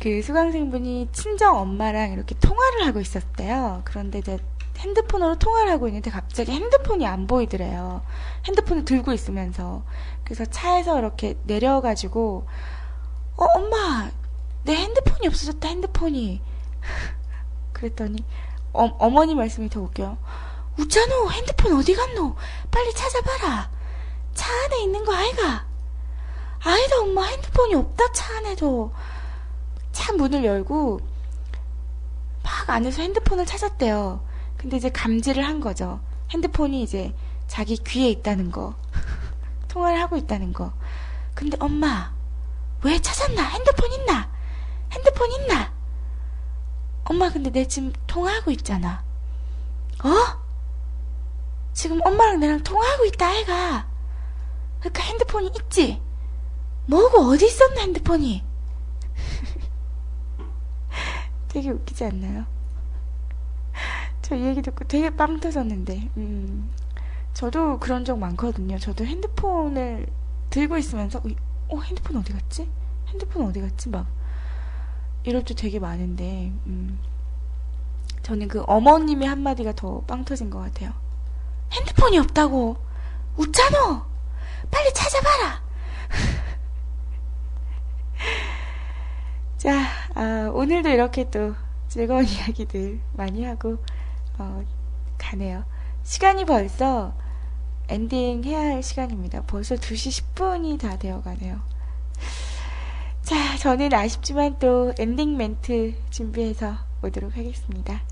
그 수강생 분이 친정 엄마랑 이렇게 통화를 하고 있었대요. 그런데 이제 핸드폰으로 통화를 하고 있는데 갑자기 핸드폰이 안 보이더래요. 핸드폰을 들고 있으면서. 그래서 차에서 이렇게 내려가지고, 어, 엄마! 내 핸드폰이 없어졌다, 핸드폰이. 그랬더니, 어, 어머니 말씀이 더 웃겨요. 웃잖아, 핸드폰 어디 갔노? 빨리 찾아봐라. 차 안에 있는 거 아이가? 아니다, 엄마, 핸드폰이 없다, 차 안에도. 차 문을 열고, 막 안에서 핸드폰을 찾았대요. 근데 이제 감지를 한 거죠. 핸드폰이 이제 자기 귀에 있다는 거. <laughs> 통화를 하고 있다는 거. 근데 엄마, 왜 찾았나? 핸드폰 있나? 핸드폰 있나? 엄마, 근데 내 지금 통화하고 있잖아. 어? 지금 엄마랑 내랑 통화하고 있다, 아이가. 그러니까 핸드폰이 있지? 뭐고, 어디 있었나, 핸드폰이? <laughs> 되게 웃기지 않나요? 저이 얘기 듣고 되게 빵 터졌는데, 음, 저도 그런 적 많거든요. 저도 핸드폰을 들고 있으면서, 어, 핸드폰 어디 갔지? 핸드폰 어디 갔지? 막, 이럴 때 되게 많은데, 음, 저는 그 어머님의 한마디가 더 빵 터진 것 같아요. 핸드폰이 없다고. 웃잖아! 빨리 찾아봐라! <laughs> 자, 아, 오늘도 이렇게 또 즐거운 이야기들 많이 하고, 어, 가네요. 시간이 벌써 엔딩 해야 할 시간입니다. 벌써 2시 10분이 다 되어 가네요. 자, 저는 아쉽지만 또 엔딩 멘트 준비해서 오도록 하겠습니다.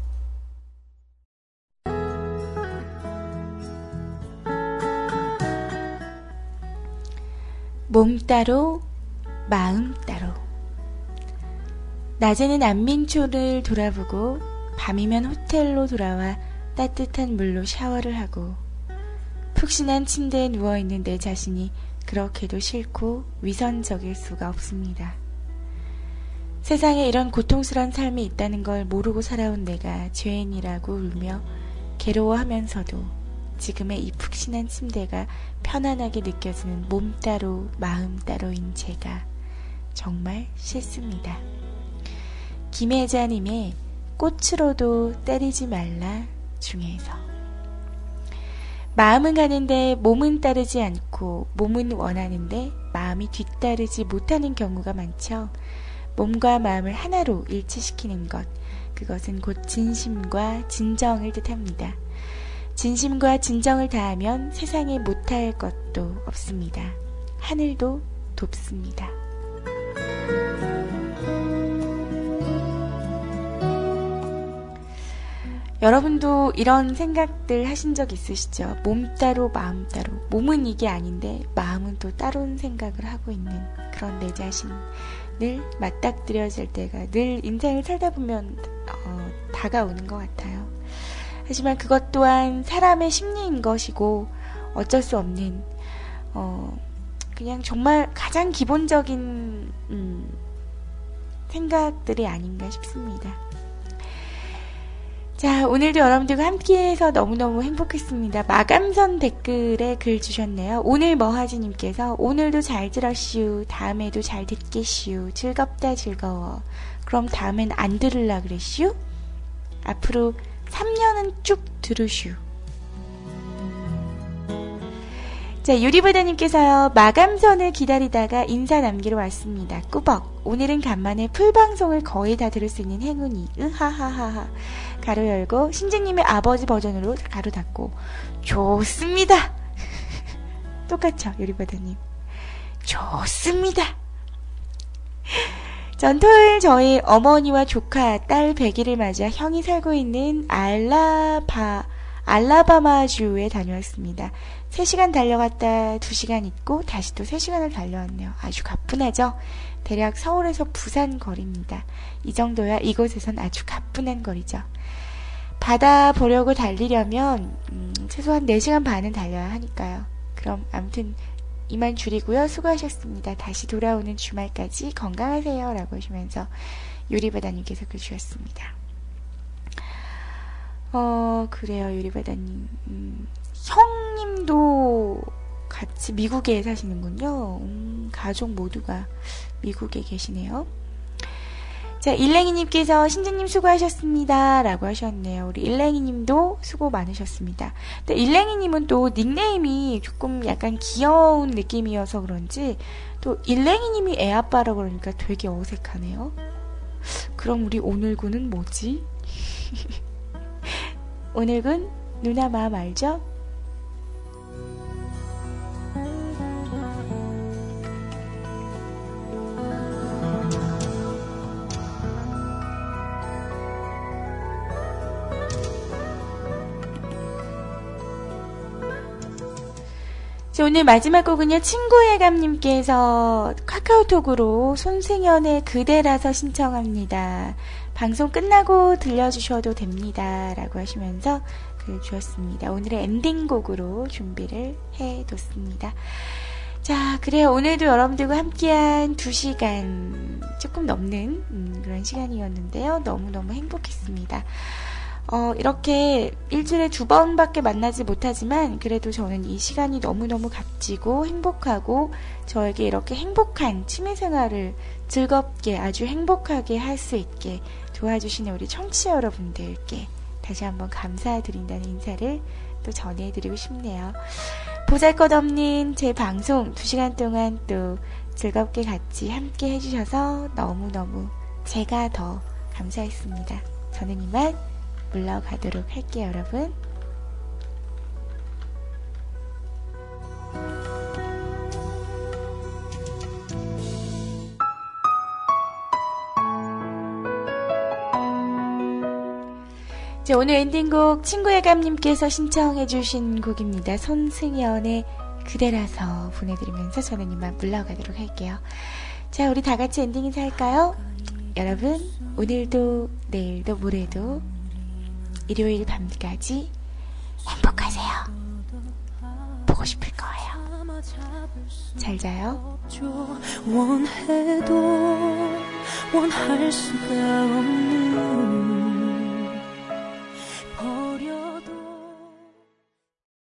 몸 따로, 마음 따로. 낮에는 안민초를 돌아보고, 밤이면 호텔로 돌아와 따뜻한 물로 샤워를 하고, 푹신한 침대에 누워있는 내 자신이 그렇게도 싫고 위선적일 수가 없습니다. 세상에 이런 고통스러운 삶이 있다는 걸 모르고 살아온 내가 죄인이라고 울며 괴로워하면서도 지금의 이 푹신한 침대가 편안하게 느껴지는 몸 따로 마음 따로인 제가 정말 싫습니다. 김혜자님의 꽃으로도 때리지 말라 중에서 마음은 가는데 몸은 따르지 않고 몸은 원하는데 마음이 뒤따르지 못하는 경우가 많죠. 몸과 마음을 하나로 일치시키는 것, 그것은 곧 진심과 진정을 뜻합니다. 진심과 진정을 다하면 세상에 못할 것도 없습니다. 하늘도 돕습니다. 여러분도 이런 생각들 하신 적 있으시죠? 몸 따로 마음 따로. 몸은 이게 아닌데 마음은 또 따로는 생각을 하고 있는 그런 내 자신을 맞닥뜨려질 때가 늘 인생을 살다 보면 어, 다가오는 것 같아요. 하지만 그것 또한 사람의 심리인 것이고 어쩔 수 없는 어, 그냥 정말 가장 기본적인 음, 생각들이 아닌가 싶습니다. 자, 오늘도 여러분들과 함께해서 너무너무 행복했습니다. 마감선 댓글에 글 주셨네요. 오늘 머하지님께서 오늘도 잘 들었슈. 다음에도 잘 듣겠슈. 즐겁다 즐거워. 그럼 다음엔 안 들을라 그랬슈? 앞으로 3년은 쭉 들으슈. 자, 유리부다님께서요, 마감선을 기다리다가 인사 남기러 왔습니다. 꾸벅. 오늘은 간만에 풀방송을 거의 다 들을 수 있는 행운이. 으하하하하. 가로 열고, 신지님의 아버지 버전으로 가로 닫고. 좋습니다! <laughs> 똑같죠, 유리부다님. 좋습니다! 전 토요일 저희 어머니와 조카, 딸 100일을 맞아 형이 살고 있는 알라바, 알라바마주에 다녀왔습니다. 3시간 달려갔다 2시간 있고 다시 또 3시간을 달려왔네요. 아주 가뿐하죠? 대략 서울에서 부산 거리입니다. 이 정도야 이곳에선 아주 가뿐한 거리죠. 바다 보려고 달리려면 음, 최소한 4시간 반은 달려야 하니까요. 그럼 아무튼 이만 줄이고요. 수고하셨습니다. 다시 돌아오는 주말까지 건강하세요. 라고 하시면서 유리바다님께서 글 주셨습니다. 어, 그래요, 유리바다님. 음, 형님도 같이 미국에 사시는군요. 음, 가족 모두가 미국에 계시네요. 자, 일랭이님께서 신지님 수고하셨습니다. 라고 하셨네요. 우리 일랭이님도 수고 많으셨습니다. 근데 일랭이님은 또 닉네임이 조금 약간 귀여운 느낌이어서 그런지 또 일랭이님이 애아빠라고 그러니까 되게 어색하네요. 그럼 우리 오늘군은 뭐지? <laughs> 오늘군 누나 마음 알죠? 자, 오늘 마지막 곡은요, 친구의 감님께서 카카오톡으로 손승연의 그대라서 신청합니다. 방송 끝나고 들려주셔도 됩니다. 라고 하시면서 글 주었습니다. 오늘의 엔딩곡으로 준비를 해 뒀습니다. 자, 그래요. 오늘도 여러분들과 함께한 2시간 조금 넘는 음, 그런 시간이었는데요. 너무너무 행복했습니다. 어, 이렇게 일주일에 두 번밖에 만나지 못하지만 그래도 저는 이 시간이 너무너무 값지고 행복하고 저에게 이렇게 행복한 취미 생활을 즐겁게 아주 행복하게 할 수 있게 도와주시는 우리 청취자 여러분들께 다시 한번 감사드린다는 인사를 또 전해드리고 싶네요. 보잘 것 없는 제 방송 2시간 동안 또 즐겁게 같이 함께 해주셔서 너무너무 제가 더 감사했습니다. 저는 이만 물러가도록 할게요, 여러분. 자, 오늘 엔딩곡 친구의 감님께서 신청해 주신 곡입니다. 손승연의 그대라서 보내드리면서 저는 이만 물러가도록 할게요. 자, 우리 다 같이 엔딩 인사 할까요? 여러분, 오늘도, 내일도, 모레도, 일요일 밤까지 행복하세요. 보고 싶을 거예요. 잘 자요. 원해도 원할 수가 없는 버려